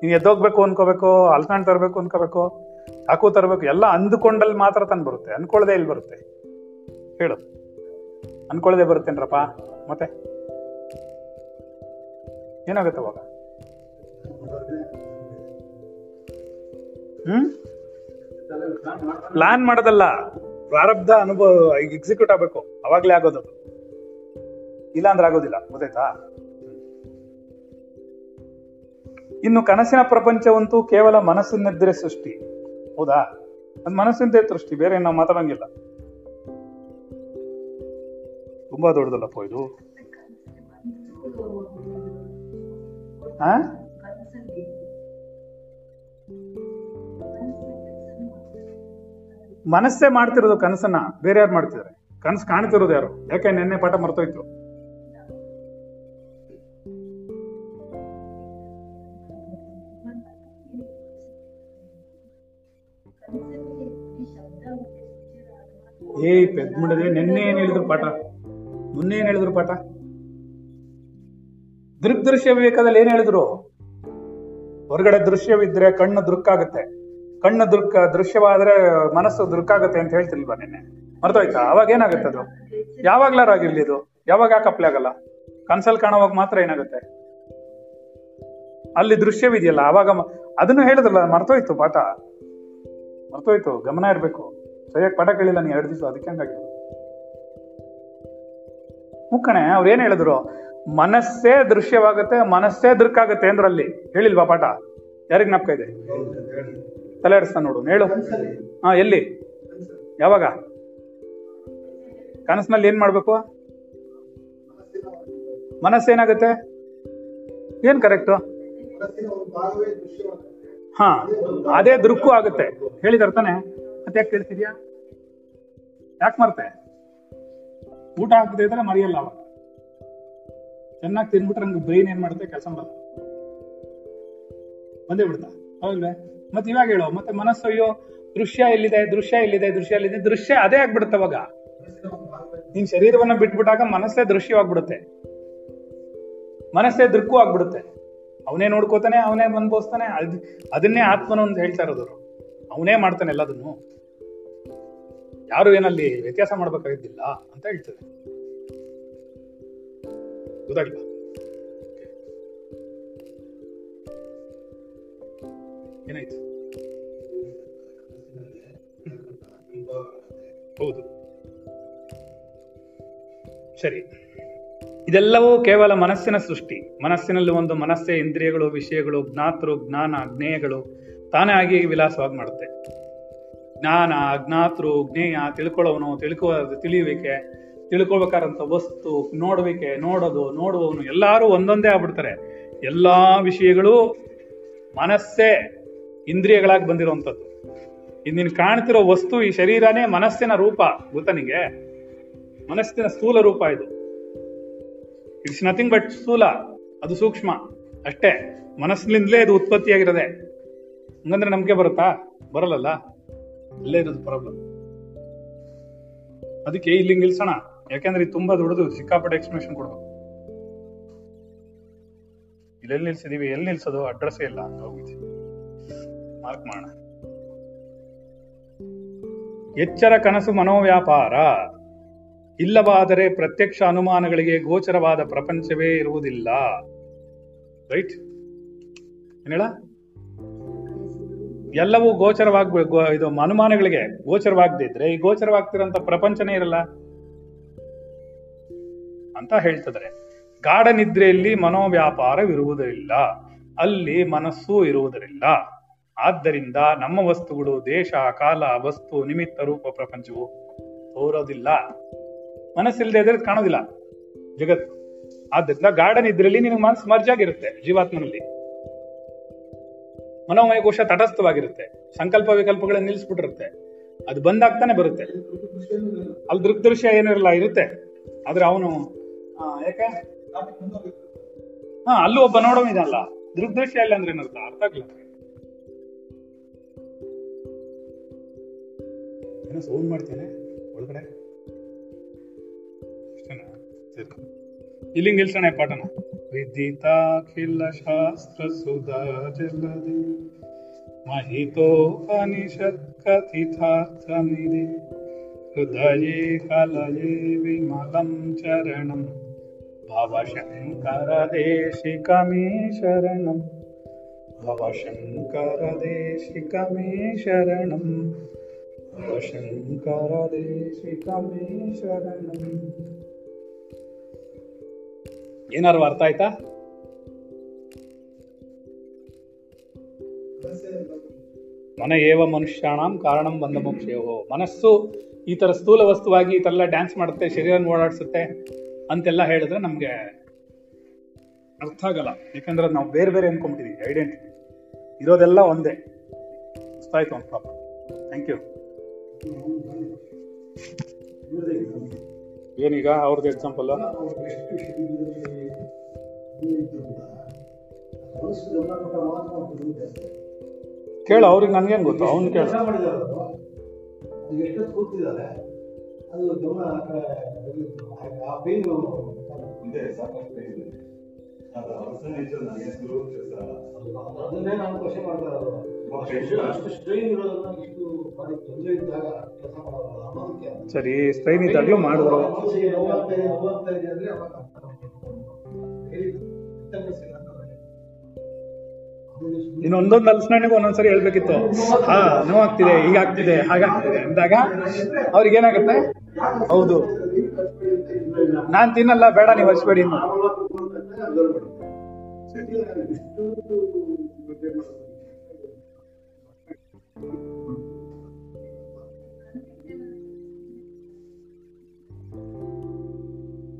ನೀನ್ ಎದ್ದೋಗ್ಬೇಕು ಅನ್ಕೋಬೇಕು ಅಲ್ಸಂಡ್ ತರಬೇಕು ಅನ್ಕೋಬೇಕು. ಚಾಕು ತರಬೇಕು, ಎಲ್ಲ ಅಂದುಕೊಂಡಲ್ಲಿ ಮಾತ್ರ ತಂದು ಬರುತ್ತೆ, ಅನ್ಕೊಳ್ಳದೆ ಇಲ್ಲಿ ಬರುತ್ತೆ. ಹೇಳು. ಅನ್ಕೊಳ್ಳದೆ ಬರುತ್ತೇನ್ರಪ್ಪ, ಮತ್ತೆ? ಏನಾಗುತ್ತೆ ಅವಾಗ? ಹ್ಮ್? ಪ್ಲಾನ್ ಮಾಡೋದಲ್ಲ, ಪ್ರಾರಬ್ಧ ಅನುಭವ ಎಕ್ಸಿಕ್ಯೂಟ್ ಆಗ್ಬೇಕು, ಅವಾಗ್ಲೇ ಆಗೋದು. ಇಲ್ಲ ಅಂದ್ರೆ ಆಗೋದಿಲ್ಲ, ಗೊತ್ತಾಯ್ತಾ? ಇನ್ನು ಕನಸಿನ ಪ್ರಪಂಚವಂತೂ ಕೇವಲ ಮನಸ್ಸಿನದ್ದರೆ ಸೃಷ್ಟಿ. ಹೌದಾ? ಅದು ಮನಸ್ಸಿಂದೇ ದೃಷ್ಟಿ ಬೇರೆ ನಾವು ಮಾತಾಡಂಗಿಲ್ಲ. ತುಂಬಾ ದೊಡ್ಡದಲ್ಲಪ್ಪ ಇದು. ಆ? ಮನಸ್ಸೇ ಮಾಡ್ತಿರೋದು ಕನಸನ್ನ, ಬೇರೆ ಯಾರು ಮಾಡ್ತಿದ್ದಾರೆ? ಕನಸು ಕಾಣ್ತಿರೋದು ಯಾರು? ಯಾಕೆ ನಿನ್ನೆ ಪಾಠ ಮರ್ತೋಯ್ತು? ಮಾಡಿದ್ರೆ, ನಿನ್ನೆ ಏನ್ ಹೇಳಿದ್ರು ಪಾಠ? ಮೊನ್ನೆ ಏನ್ ಹೇಳಿದ್ರು ಪಾಠ? ದೃಗ್ದೃಶ್ಯ ವಿವೇಕದಲ್ಲಿ ಏನ್ ಹೇಳಿದ್ರು? ಹೊರಗಡೆ ದೃಶ್ಯವಿದ್ರೆ ಕಣ್ಣು ದೃಕ್ಕಾಗುತ್ತೆ. ಕಣ್ಣು ದೃಕ್ ದೃಶ್ಯವಾದ್ರೆ ಮನಸ್ಸು ದೃಕ್ಕಾಗುತ್ತೆ ಅಂತ ಹೇಳ್ತಿಲ್ವಾ ನಿನ್ನೆ? ಮರ್ತೋಯ್ತಾ? ಅವಾಗ ಏನಾಗುತ್ತೆ ಅದು? ಯಾವಾಗ್ಲಾರ ಆಗಿರ್ಲಿ ಇದು? ಯಾವಾಗ ಯಾಕೆ ಆಗಲ್ಲ? ಕನ್ಸಲ್ ಕಾಣುವಾಗ ಮಾತ್ರ ಏನಾಗುತ್ತೆ? ಅಲ್ಲಿ ದೃಶ್ಯವಿದೆಯಲ್ಲ, ಅವಾಗ ಮ- ಅದನ್ನು ಹೇಳಿದ್ರಲ್ಲ, ಮರ್ತೋಯ್ತು ಪಾಠ. ಮರ್ತೋಯ್ತು, ಗಮನ ಇರಬೇಕು. ಸರಿಯಾಗಿ ಪಾಠ ಕೇಳಿಲ್ಲ ನೀ ಎರಡು ದಿವಸ, ಅದಕ್ಕೆ ಹಂಗಾಗಿದೆ. ಮುಕ್ಕಣೆ ಅವ್ರು ಏನ್ ಹೇಳಿದ್ರು? ಮನಸ್ಸೇ ದೃಶ್ಯವಾಗುತ್ತೆ, ಮನಸ್ಸೇ ದೃಕ್ಕಾಗುತ್ತೆ ಅಂದ್ರಲ್ಲಿ. ಹೇಳಿಲ್ವಾ ಪಾಠ? ಯಾರಿಗ್ ಜ್ಞಾಪಕ ಇದೆ? ತಲೆ ಆಡಿಸ್ತಾನೆ ನೋಡು, ಹೇಳು. ಹಾ, ಎಲ್ಲಿ? ಯಾವಾಗ? ಕನಸಿನಲ್ಲಿ ಏನ್ ಮಾಡ್ಬೇಕು? ಮನಸ್ಸೇನಾಗುತ್ತೆ? ಏನ್ ಕರೆಕ್ಟು? ಹಾ, ಅದೇ ದೃಕ್ಕು ಆಗುತ್ತೆ. ಹೇಳಿದಾರೆ ತಾನೆ ಮತ್ತೆ ಯಾಕೆ ಕೇಳ್ತಿದ್ಯಾ? ಯಾಕೆ ಮರ್ತೆ ಊಟ ಹಾಕದೇ ಇದ್ರೆ ಮರೆಯಲ್ಲ ಅವ. ಚೆನ್ನಾಗಿ ತಿನ್ಬಿಟ್ರೆ ನಂಗೆ ಬ್ರೈನ್ ಏನ್ ಮಾಡುತ್ತೆ? ಕೆಲಸ ಮಾಡಲ್ಲ. ಬಂದೇ ಬಿಡ್ತಾ. ಹೌದಲ್ವೇ? ಮತ್ತೆ ಇವಾಗ ಹೇಳೋ, ಮತ್ತೆ ಮನಸ್ಸು ಅಯ್ಯೋ, ದೃಶ್ಯ ಎಲ್ಲಿದೆ ದೃಶ್ಯ ಎಲ್ಲಿದೆ ದೃಶ್ಯ ಎಲ್ಲಿದೆ, ದೃಶ್ಯ ಅದೇ ಆಗ್ಬಿಡುತ್ತೆ ಅವಾಗ. ನಿನ್ ಶರೀರವನ್ನ ಬಿಟ್ಬಿಟ್ಟಾಗ ಮನಸ್ಸೇ ದೃಶ್ಯವಾಗ್ಬಿಡುತ್ತೆ. ಮನಸ್ಸೇ ದೃಕ್ಕು ಆಗ್ಬಿಡುತ್ತೆ. ಅವನೇ ನೋಡ್ಕೋತಾನೆ, ಅವನೇ ಅನುಭವಿಸ್ತಾನೆ ಅದ್ ಅದನ್ನೇ ಆತ್ಮನು ಅಂತ ಹೇಳ್ತಾ ಇರೋದು ಅವನೇ ಮಾಡ್ತಾನೆ ಎಲ್ಲದನ್ನು. ಯಾರು ಏನಲ್ಲಿ ವ್ಯತ್ಯಾಸ ಮಾಡ್ಬೇಕಾಗಿದ್ದಿಲ್ಲ ಅಂತ ಹೇಳ್ತದೆ. ಗೊತ್ತಾಗಿಲ್ಲ ಏನಾಯ್ತು? ಹೌದು. ಸರಿ. ಇದೆಲ್ಲವೂ ಕೇವಲ ಮನಸ್ಸಿನ ಸೃಷ್ಟಿ. ಮನಸ್ಸಿನಲ್ಲಿ ಒಂದು ಮನಸ್ಸೇ ಇಂದ್ರಿಯಗಳು, ವಿಷಯಗಳು ಜ್ಞಾತರು ಜ್ಞಾನ, ಜ್ಞೇಯಗಳು ತಾನೇ ಆಗಿ ವಿಲಾಸವಾಗಿ ಮಾಡುತ್ತೆ. ಜ್ಞಾನ ಅಜ್ಞಾತರು ಜ್ಞೇಯ ತಿಳ್ಕೊಳ್ಳೋನು ತಿಳ್ಕೊ, ತಿಳಿಯುವಿಕೆ, ತಿಳ್ಕೊಳ್ಬೇಕಾದಂಥ ವಸ್ತು, ನೋಡುವಿಕೆ, ನೋಡೋದು, ನೋಡುವವನು ಎಲ್ಲರೂ ಒಂದೊಂದೇ ಆಗ್ಬಿಡ್ತಾರೆ. ಎಲ್ಲ ವಿಷಯಗಳು ಮನಸ್ಸೇ ಇಂದ್ರಿಯಗಳಾಗಿ ಬಂದಿರುವಂಥದ್ದು. ಇಂದಿನ ಕಾಣ್ತಿರೋ ವಸ್ತು ಈ ಶರೀರನೇ ಮನಸ್ಸಿನ ರೂಪ ಗೊತ್ತಾ ನಿಂಗೆ ಮನಸ್ಸಿನ ಸ್ಥೂಲ ರೂಪ ಇದು. ಇಟ್ಸ್ ನಥಿಂಗ್ ಬಟ್ ಸ್ಥೂಲ, ಅದು ಸೂಕ್ಷ್ಮ. ಅಷ್ಟೇ, ಮನಸ್ಸಿನಿಂದಲೇ ಇದು ಉತ್ಪತ್ತಿಯಾಗಿರದೆ. ಹಂಗಂದ್ರೆ ನಮಗೆ ಬರುತ್ತಾ? ಬರಲ್ಲಲ್ಲ? ಅಲ್ಲೇ ಇರೋದು ಪ್ರಾಬ್ಲಮ್ ಅದಕ್ಕೆ ಇಲ್ಲಿ ನಿಲ್ಸೋಣ. ಯಾಕೆಂದ್ರೆ ತುಂಬಾ ದೊಡ್ಡದು ಸಿಕ್ಕಾಪಟ್ಟೆ ಎಕ್ಸ್ಪ್ಲನೇಷನ್ ಕೊಡ್ಬೇಕು. ಇಲ್ಲೆಲ್ಲಿ ನಿಲ್ಸಿದೀವಿ, ಎಲ್ಲಿ ನಿಲ್ಸೋದು ಅಡ್ರೆಸ್ ಇಲ್ಲ ಅಂತ ಹೋಗಿದ್ವಿ ಮಾರ್ಕ್ ಮಾಡೋಣ. ಎಚ್ಚರ ಕನಸು ಮನೋವ್ಯಾಪಾರ. ಇಲ್ಲವಾದರೆ ಪ್ರತ್ಯಕ್ಷ ಅನುಮಾನಗಳಿಗೆ ಗೋಚರವಾದ ಪ್ರಪಂಚವೇ ಇರುವುದಿಲ್ಲ. ರೈಟ್ ಏನೇಳ ಎಲ್ಲವೂ ಗೋಚರವಾಗ್ಬೇಕು ಇದು ಅನುಮಾನಗಳಿಗೆ ಗೋಚರವಾಗದಿದ್ರೆ, ಈ ಗೋಚರವಾಗ್ತಿರೋಂಥ ಪ್ರಪಂಚನೇ ಇರಲ್ಲ. ಅಂತ ಹೇಳ್ತಿದ್ದಾರೆ. ಗಾಢ ನಿದ್ರೆಯಲ್ಲಿ ಮನೋವ್ಯಾಪಾರವಿರುವುದಿಲ್ಲ. ಅಲ್ಲಿ ಮನಸ್ಸು ಇರುವುದರಿಲ್ಲ ಆದ್ದರಿಂದ ನಮ್ಮ ವಸ್ತುಗಳು, ದೇಶ, ಕಾಲ, ವಸ್ತು, ನಿಮಿತ್ತ ರೂಪ ಪ್ರಪಂಚವು ತೋರೋದಿಲ್ಲ. ಮನಸ್ಸಿಲ್ಲದೆ ಇದ್ರೆ ಕಾಣೋದಿಲ್ಲ ಜಗತ್ತು. ಆದ್ದರಿಂದ ಗಾರ್ಡನ್ ಇದ್ರಲ್ಲಿ ನಿನಗೆ ಮನಸ್ಸು ಮರ್ಜಾಗಿರುತ್ತೆ ಜೀವಾತ್ಮನಲ್ಲಿ. ಮನೋಮಯ ಕೋಶ ತಟಸ್ಥವಾಗಿರುತ್ತೆ. ಸಂಕಲ್ಪ ವಿಕಲ್ಪಗಳನ್ನ ನಿಲ್ಲಿಸ್ಬಿಟ್ಟಿರುತ್ತೆ. ಅದು ಬಂದಾಗ್ತಾನೆ ಬರುತ್ತೆ. ಅಲ್ಲಿ ದೃಗ್ದೃಶ್ಯ ಏನಿರಲ್ಲ, ಇರುತ್ತೆ. ಆದ್ರೆ ಅವನು ಯಾಕೆ? ಹಾ, ಅಲ್ಲೂ ಒಬ್ಬ ನೋಡೋ ಇದಲ್ಲ. ದೃಗ್ದೃಶ್ಯ ಇಲ್ಲ ಅಂದ್ರೆ ಏನರ್ಥ? ಅರ್ಥ ಆಗ್ಲಿಲ್ಲ. ಏನೋ ಸೌಂಡ್ ಮಾಡ್ತೇನೆ ಒಳಗಡೆ? ಅಷ್ಟೇನಾ? ಸರಿ. ಇಲ್ಲಿ ನಿಲ್ಸೋಣ ಪಾಠನ. विदिताखिलशास्त्रसुधाजलदे महितोपनिषत्कथितार्थनिधे हृदये कलये विमलं चरणं। भवशङ्करदेशिकमे शरणं भवशङ्करदेशिकमे शरणं भवशङ्करदेशिकमे शरणम् ಏನಾರು ಅರ್ಥ ಆಯ್ತಾ? ಮನ ಏವ ಮನುಷ್ಯಾಣಂ ಕಾರಣಂ ಬಂದ ಮೋಕ್ಷಯೋ ಮನಸ್ಸು ಈ ತರ ಸ್ಥೂಲ ವಸ್ತುವಾಗಿ ಈ ಎಲ್ಲ ಡ್ಯಾನ್ಸ್ ಮಾಡುತ್ತೆ ಶರೀರ ಓಡಾಡಿಸುತ್ತೆ ಅಂತೆಲ್ಲ ಹೇಳಿದ್ರೆ ನಮ್ಗೆ ಅರ್ಥ ಆಗಲ್ಲ. ಯಾಕಂದ್ರೆ ನಾವು ಬೇರೆ ಬೇರೆ ಅನ್ಕೊಂಡ್ಬಿಟ್ಟಿದೀವಿ ಐಡೆಂಟಿಟಿ ಇರೋದೆಲ್ಲ ಒಂದೇ. ಆಯ್ತು ಒಂದು ಪಾಪ. ಥ್ಯಾಂಕ್ ಯು ಏನೀಗ ಅವ್ರದ್ದು ಎಕ್ಸಾಂಪಲ್ ಕೇಳು ಅವ್ರಿಗೆ ನನ್ಗೇನ್ ಗೊತ್ತು? ಅವನು ಕೇಳ. ಅದು ಇದೆ ಅದನ್ನೇ ನಾನು ಕ್ವಶನ್ ಮಾಡ್ತಾ ಇರೋದು ಸ್ಟ್ರೈನ್ ಇರೋದನ್ನ ಇಷ್ಟು ಬಾರಿ ತೊಂದರೆ ಇದ್ದಾಗ ಕೆಲಸ ಮಾಡೋದು ಅನ್ನೋದಕ್ಕೆ ಸರಿ ಸ್ಟ್ರೈನ್ ಇದ್ದಾಗ್ಲೂ ಮಾಡಿದ್ರು ಮನಸ್ಸಿಗೆ ನೋವಾಗ್ತಾ ಇದೆ ನೋವಾಗ್ತಾ ಇದೆ ಅಂದ್ರೆ ಅವಾಗ ಅರ್ಥ ಮಾಡ್ಕೊಂಡು ಹೇಳಿದ್ದು ವ್ಯಕ್ತಪಡಿಸಿಲ್ಲ ಅಂತಂದ್ರೆ ಅದನ್ನು ಸುಮ್ನೆ ಇನ್ನು ಒಂದೊಂದು ಅಲ್ಸ್ನಾಣಿಗೂ ಒಂದೊಂದ್ಸರಿ ಹೇಳ್ಬೇಕಿತ್ತು. ಹಾ ನೋವಾಗ್ತಿದೆ ಹೀಗಾಗ್ತಿದೆ ಹಾಗಾಗ್ತಿದೆ ಅಂದಾಗ ಅವ್ರಿಗೆ ಏನಾಗುತ್ತೆ? ಹೌದು. ನಾನ್ ತಿನ್ನಲ್ಲ ಬೇಡ ನೀವು ಹಚ್ಬೇಡಿ ಇನ್ನು.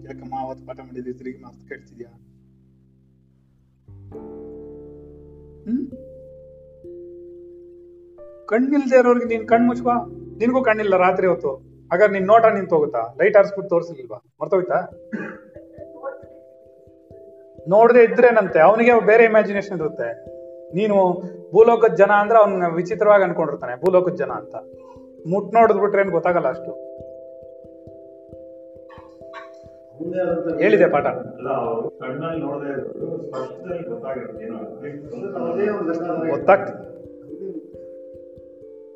ಯಾಕಮ್ಮ ಅವತ್ತು ಪಾಠ ಮಾಡಿದ್ವಿ ತಿರುಗಿ ಮಾತು ಕೇಳ್ತಿದ್ಯಾ ಹ್ಮ್ ಕಣ್ಣಿಲ್ದೇ ಇರೋರ್ಗೆ ನೀನ್ ಕಣ್ ಮುಚ್ಕೋ ನಿನ್ಗೂ ಕಣ್ಣಿಲ್ಲ ರಾತ್ರಿ ಹೊತ್ತು ಹಾಗಾದ್ರೆ ನಿನ್ ನೋಟ ನಿಂತ ಹೋಗುತ್ತಾ ಲೈಟ್ ಆರಿಸ್ಬಿಟ್ಟು ತೋರಿಸಲಿಲ್ವಾ ಮರ್ತೋಯ್ತಾ ನೋಡದೆ ಇದ್ರೇನಂತೆ ಅವನಿಗೆ ಬೇರೆ ಇಮ್ಯಾಜಿನೇಷನ್ ಇರುತ್ತೆ. ನೀನು ಭೂಲೋಕದ ಜನ ಅಂದ್ರೆ ಅವ್ನ ವಿಚಿತ್ರವಾಗಿ ಅನ್ಕೊಂಡಿರ್ತಾನೆ ಭೂಲೋಕದ ಜನ ಅಂತ. ಮುಟ್ ನೋಡಿದ್ಬಿಟ್ರೆ ಏನ್ ಗೊತ್ತಾಗಲ್ಲ ಅಷ್ಟು. ಹೇಳಿದೆ ಪಾಠ. ಅಲ್ಲ ಅವರು ಕಣ್ಣಲ್ಲಿ ನೋಡದೆ ಇರೋದು ಸ್ಪಷ್ಟದಲ್ಲಿ ಗೊತ್ತಾಗಿರುತ್ತೆ ಏನೋ ಅದೇ ಒಂದು ಲೆಕ್ಕ ಗೊತ್ತಾಗ್ತದೆ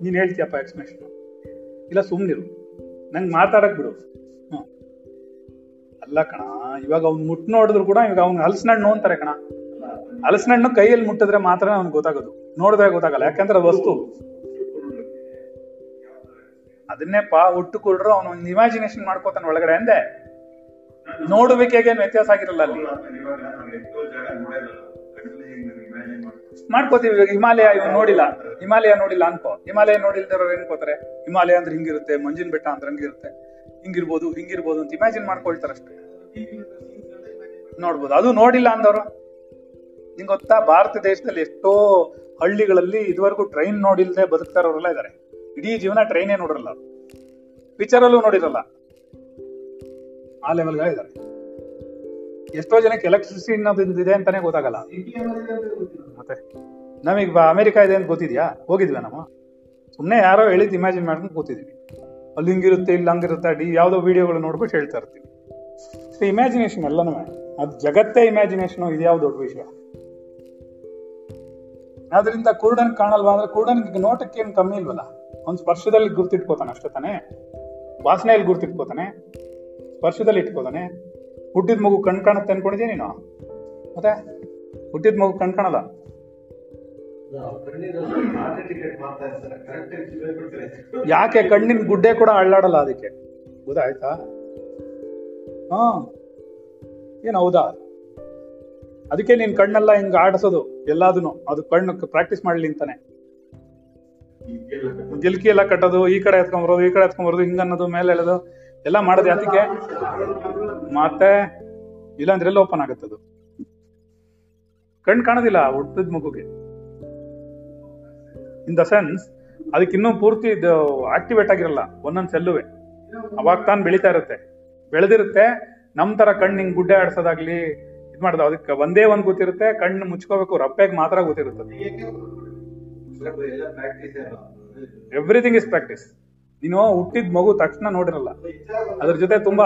ನೀನ್ ಹೇಳ್ತೀಯಪ್ಪ ಎಕ್ಸ್ಪ್ಲೇಷನ್ ಇಲ್ಲ ಸುಮ್ನಿರು. ನಂಗೆ ಮಾತಾಡಕ್ ಬಿಡು. ಹ್ಮ್. ಅಲ್ಲ ಕಣ. ಇವಾಗ ಅವ್ನ್ ಮುಟ್ ನೋಡಿದ್ರು ಕೂಡ ಇವಾಗ ಅವ್ನ್ ಹಲಸಿನಣ್ಣು ಅಂತಾರೆ ಕಣ. ಹಲಸಿನಣ್ಣು ಕೈಯಲ್ಲಿ ಮುಟ್ಟಿದ್ರೆ ಮಾತ್ರ ಅವ್ನಿಗೆ ಗೊತ್ತಾಗೋದು. ನೋಡಿದ್ರೆ ಗೊತ್ತಾಗಲ್ಲ, ಯಾಕಂದ್ರೆ ವಸ್ತು. ಅದನ್ನೇ ಪಾ ಹುಟ್ಟು ಕೊಡ್ರು ಅವನು ಇಮ್ಯಾಜಿನೇಷನ್ ಮಾಡ್ಕೋತಾನೆ ಒಳಗಡೆ ಅಂದೆ. ನೋಡುವಿಕೆಗೆ ಏನ್ ವ್ಯತ್ಯಾಸ ಆಗಿರಲ್ಲ ಅಲ್ಲಿ. ಮಾಡ್ಕೋತೀವಿ ಇವಾಗ ಹಿಮಾಲಯ ಇವ್ ನೋಡಿಲ್ಲ. ಹಿಮಾಲಯ ನೋಡಿಲ್ಲ ಅನ್ಕೋ. ಹಿಮಾಲಯ ನೋಡಿಲ್ದಿರೋರು ಏನ್ಕೋತಾರೆ ಹಿಮಾಲಯ ಅಂದ್ರೆ ಹಿಂಗಿರುತ್ತೆ, ಮಂಜಿನ ಬೆಟ್ಟ ಅಂದ್ರೆ ಹಂಗಿರುತ್ತೆ. ಹಿಂಗಿರ್ಬೋದು ಹಿಂಗಿರ್ಬೋದು ಅಂತ ಇಮ್ಯಾಜಿನ್ ಮಾಡ್ಕೊಳ್ತಾರೆ ಅಷ್ಟೇ ನೋಡ್ಬೋದು. ಅದು ನೋಡಿಲ್ಲ ಅಂದವರು. ನಿಂಗೆ ಗೊತ್ತಾ? ಭಾರತ ದೇಶದಲ್ಲಿ ಎಷ್ಟೋ ಹಳ್ಳಿಗಳಲ್ಲಿ ಇದುವರೆಗೂ ಟ್ರೈನ್ ನೋಡಿಲ್ದೆ ಬದುಕ್ತಾರವರೆಲ್ಲ ಇದ್ದಾರೆ ಇಡೀ ಜೀವನ ಟ್ರೈನೇ ನೋಡಿರಲ್ಲ ಪಿಕ್ಚರ್ ಅಲ್ಲೂ ನೋಡಿರಲ್ಲ. ಆ ಲೆವೆಲ್ಗ ಇದಾರೆ. ಎಷ್ಟೋ ಜನಕ್ಕೆ ಎಲೆಕ್ಟ್ರಿಸಿಟಿ ಅನ್ನೋದು ಇದೆ ಅಂತಾನೆ ಗೊತ್ತಾಗಲ್ಲ. ಮತ್ತೆ? ನಮಗ್ ಅಮೆರಿಕ ಇದೆ ಅಂತ ಗೊತ್ತಿದ್ಯಾ? ಹೋಗಿದ್ವಿ ನಾವು. ಸುಮ್ಮನೆ ಯಾರೋ ಹೇಳಿದ್ ಇಮ್ಯಾಜಿನ್ ಮಾಡ್ಕೊಂಡು ಕೂತಿದ್ವಿ. ಅಲ್ಲಿ ಹಿಂಗಿರುತ್ತೆ, ಇಲ್ಲಿ ಹಂಗಿರುತ್ತೆ, ಡಿ ಯಾವುದೋ ವಿಡಿಯೋಗಳು ನೋಡ್ಬಿಟ್ಟು ಹೇಳ್ತಾ ಇರ್ತೀವಿ. ಸೊ ಇಮ್ಯಾಜಿನೇಷನ್ ಎಲ್ಲನೂ ಅದು ಜಗತ್ತೇ ಇಮ್ಯಾಜಿನೇಷನ್ ಇದ್ಯಾವ ದೊಡ್ಡ ವಿಷಯ? ಆದ್ರಿಂದ ಕುರುಡನ್ ಕಾಣಲ್ವಾ ಅಂದ್ರೆ ಕುರುಡನ್ಗೆ ನೋಟಕ್ಕೆ ಏನು ಕಮ್ಮಿ ಇಲ್ವಲ್ಲ? ಒಂದು ಸ್ಪರ್ಶದಲ್ಲಿ ಗುರ್ತಿಟ್ಕೋತಾನೆ ಅಷ್ಟೇ ತಾನೆ? ವಾಸನೆಯಲ್ಲಿ ಗುರ್ತಿಟ್ಕೋತಾನೆ? ಸ್ಪರ್ಶದಲ್ಲಿ ಇಟ್ಕೋತಾನೆ? ಹುಟ್ಟಿದ ಮಗು ಕಣ್ ಕಾಣುತ್ತೆ ಅನ್ಕೊಂಡಿದ್ದೀನಿ ನೀನು? ಮತ್ತೆ ಹುಟ್ಟಿದ ಮಗು ಕಣ್ ಕಾಣಲ್ಲ? ಯಾಕೆ ಕಣ್ಣಿನ ಗುಡ್ಡೆ ಕೂಡ ಅಳ್ಳಾಡಲ್ಲ ಅದಕ್ಕೆ? ಗೊತ್ತಾಯ್ತಾ? ಹಾ. ಏನ್ ಹೌದಾ? ಅದಕ್ಕೆ ನೀನ್ ಕಣ್ಣೆಲ್ಲ ಹಿಂಗ ಆಡಿಸೋದು ಎಲ್ಲಾದನು ಅದು ಕಣ್ಣು ಪ್ರಾಕ್ಟೀಸ್ ಮಾಡ್ಲಿ ಅಂತಾನೆ. ಗಿಲ್ಕಿ ಎಲ್ಲ ಕಟ್ಟೋದು, ಈ ಕಡೆ ಎತ್ಕೊಂಬರೋದು ಈ ಕಡೆ ಎತ್ಕೊಂಬರೋದು ಹಿಂಗ ಅನ್ನೋದು, ಮೇಲೆ ಎಳೆದು, ಎಲ್ಲ ಮಾಡೋದು ಅದಕ್ಕೆ. ಮತ್ತೆ, ಇಲ್ಲಾಂದ್ರೆ ಎಲ್ಲ ಓಪನ್ ಆಗುತ್ತದು ಕಣ್ ಕಾಣೋದಿಲ್ಲ ಹುಟ್ಟಿದ ಮಗುಗೆ. ಇನ್ ದ ಸೆನ್ಸ್ ಅದಕ್ಕೆ ಇನ್ನೂ ಪೂರ್ತಿ ಆಕ್ಟಿವೇಟ್ ಆಗಿರಲ್ಲ, ಒಂದೊಂದ್ ಸೆಲ್ಲುವೆ ಅವಾಗ ತಾನು ಬೆಳಿತಾ ಇರುತ್ತೆ. ಬೆಳೆದಿರುತ್ತೆ. ನಮ್ ತರ ಕಣ್ಣು ಹಿಂಗ್ ಗುಡ್ಡೆ ಆಡ್ಸೋದಾಗ್ಲಿ ಇದ್ ಮಾಡ್ದ, ಅದಕ್ಕೆ ಒಂದೇ ಒಂದ್ ಗೊತ್ತಿರುತ್ತೆ. ಕಣ್ಣು ಮುಚ್ಕೋಬೇಕು, ರಪ್ಪೆಗೆ ಮಾತ್ರ ಗೊತ್ತಿರುತ್ತೆ ಎವ್ರಿಥಿಂಗ್ ಇಸ್ ಪ್ರಾಕ್ಟೀಸ್ ನೀನು ಹುಟ್ಟಿದ ಮಗು ತಕ್ಷಣ ನೋಡಿರಲ್ಲ. ಅದ್ರ ಜೊತೆ ತುಂಬಾ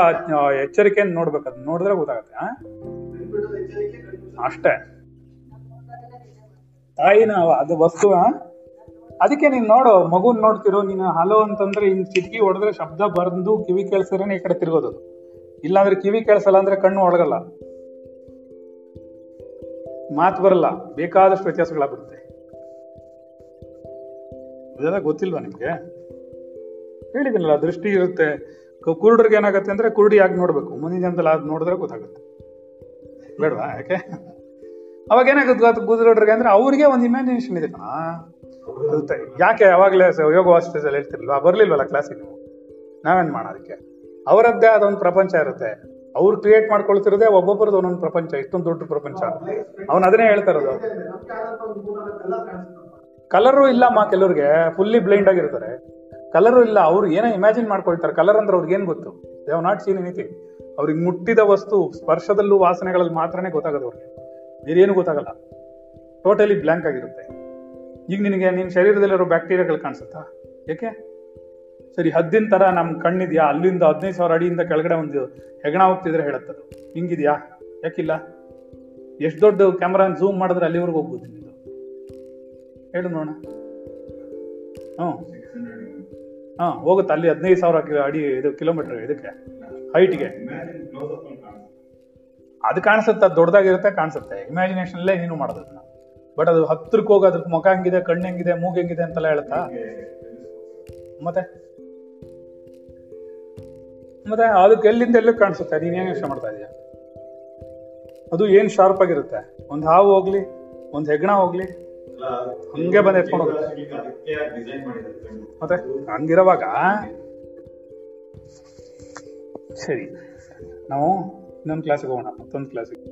ಎಚ್ಚರಿಕೆಯನ್ನು ನೋಡ್ಬೇಕು ಅದ್ ನೋಡಿದ್ರೆ ಗೊತ್ತಾಗತ್ತೆ ಅಷ್ಟೇ. ತಾಯಿನ ಅದು ವಸ್ತು ಅದಕ್ಕೆ ನೀನ್ ನೋಡು, ಮಗುನ್ ನೋಡ್ತಿರೋ, ನೀನು ಹಲೋ ಅಂತಂದ್ರೆ ಹಿಂಗ್ ಚಿಟ್ಕಿ ಹೊಡೆದ್ರೆ ಶಬ್ದ ಬರೆದು ಕಿವಿ ಕೇಳಿಸಿದ್ರೆ ಈ ಕಡೆ ತಿರ್ಗೋದು. ಇಲ್ಲಾಂದ್ರೆ ಕಿವಿ ಕೇಳಿಸಲ್ಲ ಅಂದ್ರೆ ಕಣ್ಣು ಒಳಗಲ್ಲ. ಮಾತು ಬರಲ್ಲ, ಬೇಕಾದಷ್ಟು ವ್ಯತ್ಯಾಸಗಳಾಗ್ಬಿಡುತ್ತೆ. ಇದೆಲ್ಲ ಗೊತ್ತಿಲ್ವಾ ನಿಮ್ಗೆ? ಹೇಳಿದಿನಲ್ಲ, ದೃಷ್ಟಿ ಇರುತ್ತೆ. ಕುರುಡ್ರಿಗೆ ಏನಾಗುತ್ತೆ ಅಂದ್ರೆ ಕುರುಡಿ ಆಗಿ ನೋಡ್ಬೇಕು? ಮುಂದಿನ ಜನದಲ್ಲಿ ಅದು ನೋಡಿದ್ರೆ ಗೊತ್ತಾಗುತ್ತೆ. ಬೇಡವಾ ಯಾಕೆ? ಅವಾಗ ಏನಾಗುತ್ತೆ ಗೊತ್ತ ಕುರುಡರಿಗೆ ಅಂದ್ರೆ ಅವ್ರಿಗೆ ಒಂದು ಇಮ್ಯಾಜಿನೇಷನ್ ಇದೆ. ಯಾಕೆ ಯಾವಾಗಲೇ ಯೋಗ ವಾಸ್ತುದಲ್ಲಿ ಹೇಳ್ತಿರ್ಲಿಲ್ವಾ? ಬರ್ಲಿಲ್ವಲ್ಲ ಕ್ಲಾಸಿಗೆ ನೀವು? ನಾವೇನ್ ಮಾಡೋಣ ಅದಕ್ಕೆ ಅವರದ್ದೇ ಅದೊಂದು ಪ್ರಪಂಚ ಇರುತ್ತೆ. ಅವ್ರು ಕ್ರಿಯೇಟ್ ಮಾಡ್ಕೊಳ್ತಿರೋದೇ ಒಬ್ಬೊಬ್ಬರದ್ದು ಒಂದೊಂದು ಪ್ರಪಂಚ, ಇಷ್ಟೊಂದು ದೊಡ್ಡ ಪ್ರಪಂಚ. ಅವ್ನು ಅದನ್ನೇ ಹೇಳ್ತಾ ಇರೋದು. ಕಲರು ಇಲ್ಲಮ್ಮ ಕೆಲವ್ರಿಗೆ ಫುಲ್ಲಿ ಬ್ಲೈಂಡ್ ಆಗಿರ್ತಾರೆ. ಕಲರು ಇಲ್ಲ, ಅವ್ರು ಏನೋ ಇಮ್ಯಾಜಿನ್ ಮಾಡ್ಕೊಳ್ತಾರೆ ಕಲರ್ ಅಂದ್ರೆ ಅವ್ರಿಗೆ ಏನ್ ಗೊತ್ತು? ದೇವ್ ನಾಟ್ ಸೀನ್ ಎನಿಥಿಂಗ್ ಅವ್ರಿಗೆ ಮುಟ್ಟಿದ ವಸ್ತು, ಸ್ಪರ್ಶದಲ್ಲೂ ವಾಸನೆಗಳಲ್ಲಿ ಮಾತ್ರನೇ ಗೊತ್ತಾಗೋದು ಅವ್ರಿಗೆ. ಬೇರೇನು ಗೊತ್ತಾಗಲ್ಲ. ಟೋಟಲಿ ಬ್ಲ್ಯಾಂಕ್ ಆಗಿರುತ್ತೆ. ಈಗ ನಿನಗೆ ನಿನ್ನ ಶರೀರದಲ್ಲಿರೋ ಬ್ಯಾಕ್ಟೀರಿಯಾಗಳು ಕಾಣಿಸುತ್ತಾ? ಯಾಕೆ ಸರಿ, ಹದ್ದಿನ ತರ ನಮ್ಮ ಕಣ್ಣಿದ್ಯಾ? ಅಲ್ಲಿಂದ ಹದಿನೈದು ಸಾವಿರ ಅಡಿಯಿಂದ ಕೆಳಗಡೆ ಒಂದು ಹೆಗಣ ಹೋಗ್ತಿದ್ರೆ ಹೇಳುತ್ತದು ಹಿಂಗಿದ್ಯಾ? ಯಾಕಿಲ್ಲ? ಎಷ್ಟು ದೊಡ್ಡ ಕ್ಯಾಮ್ರಾ ಝೂಮ್ ಮಾಡಿದ್ರೆ ಅಲ್ಲಿವರೆಗೂ ಹೋಗ್ಬೋದು ನಿಮ್ಮದು ಹೇಳು ನೋಡೋಣ. ಹ್ಞೂ. ಹಾಂ ಹೋಗುತ್ತೆ. ಅಲ್ಲಿ ಹದಿನೈದು ಸಾವಿರ ಅಡಿ, ಇದು ಕಿಲೋಮೀಟರ್ ಇದಕ್ಕೆ ಹೈಟ್ಗೆ ಅದು ಕಾಣಿಸುತ್ತೆ, ಅದು ದೊಡ್ಡದಾಗಿರುತ್ತೆ, ಕಾಣಿಸುತ್ತೆ. ಇಮ್ಯಾಜಿನೇಷನ್ ಅಲ್ಲೇ ನೀನು ಮಾಡೋದನ್ನ. ಬಟ್ ಅದು ಹತ್ತಿರಕ್ಕೆ ಹೋಗಿ ಅದ್ರ ಮುಖ ಹೆಂಗಿದೆ, ಕಣ್ಣು ಹೆಂಗಿದೆ, ಮೂಗು ಹೆಂಗಿದೆ ಅಂತೆಲ್ಲ ಹೇಳುತ್ತಾ? ಮತ್ತೆ? ಮತ್ತೆ ಅದಕ್ಕೆ ಎಲ್ಲಿಂದ ಎಲ್ಲೂ ಕಾಣಿಸುತ್ತೆ? ನೀನ್ ಏನ್ ಯೋಚನೆ ಮಾಡ್ತಾ ಇದೀಯ? ಅದು ಏನು ಶಾರ್ಪ್ ಆಗಿರುತ್ತೆ? ಒಂದು ಹಾವು ಹೋಗ್ಲಿ, ಒಂದು ಹೆಗ್ಣ ಹೋಗ್ಲಿ, ಹಂಗೆ ಬಂದ್ ಎತ್ಕೊಂಡು ಹೋಗುತ್ತೆ. ಮತ್ತೆ ಹಂಗಿರುವಾಗ? ಸರಿ, ನಾವು ಇನ್ನೊಂದು ಕ್ಲಾಸಿಗೆ ಹೋಗೋಣ, ಮತ್ತೊಂದು ಕ್ಲಾಸಿಗೆ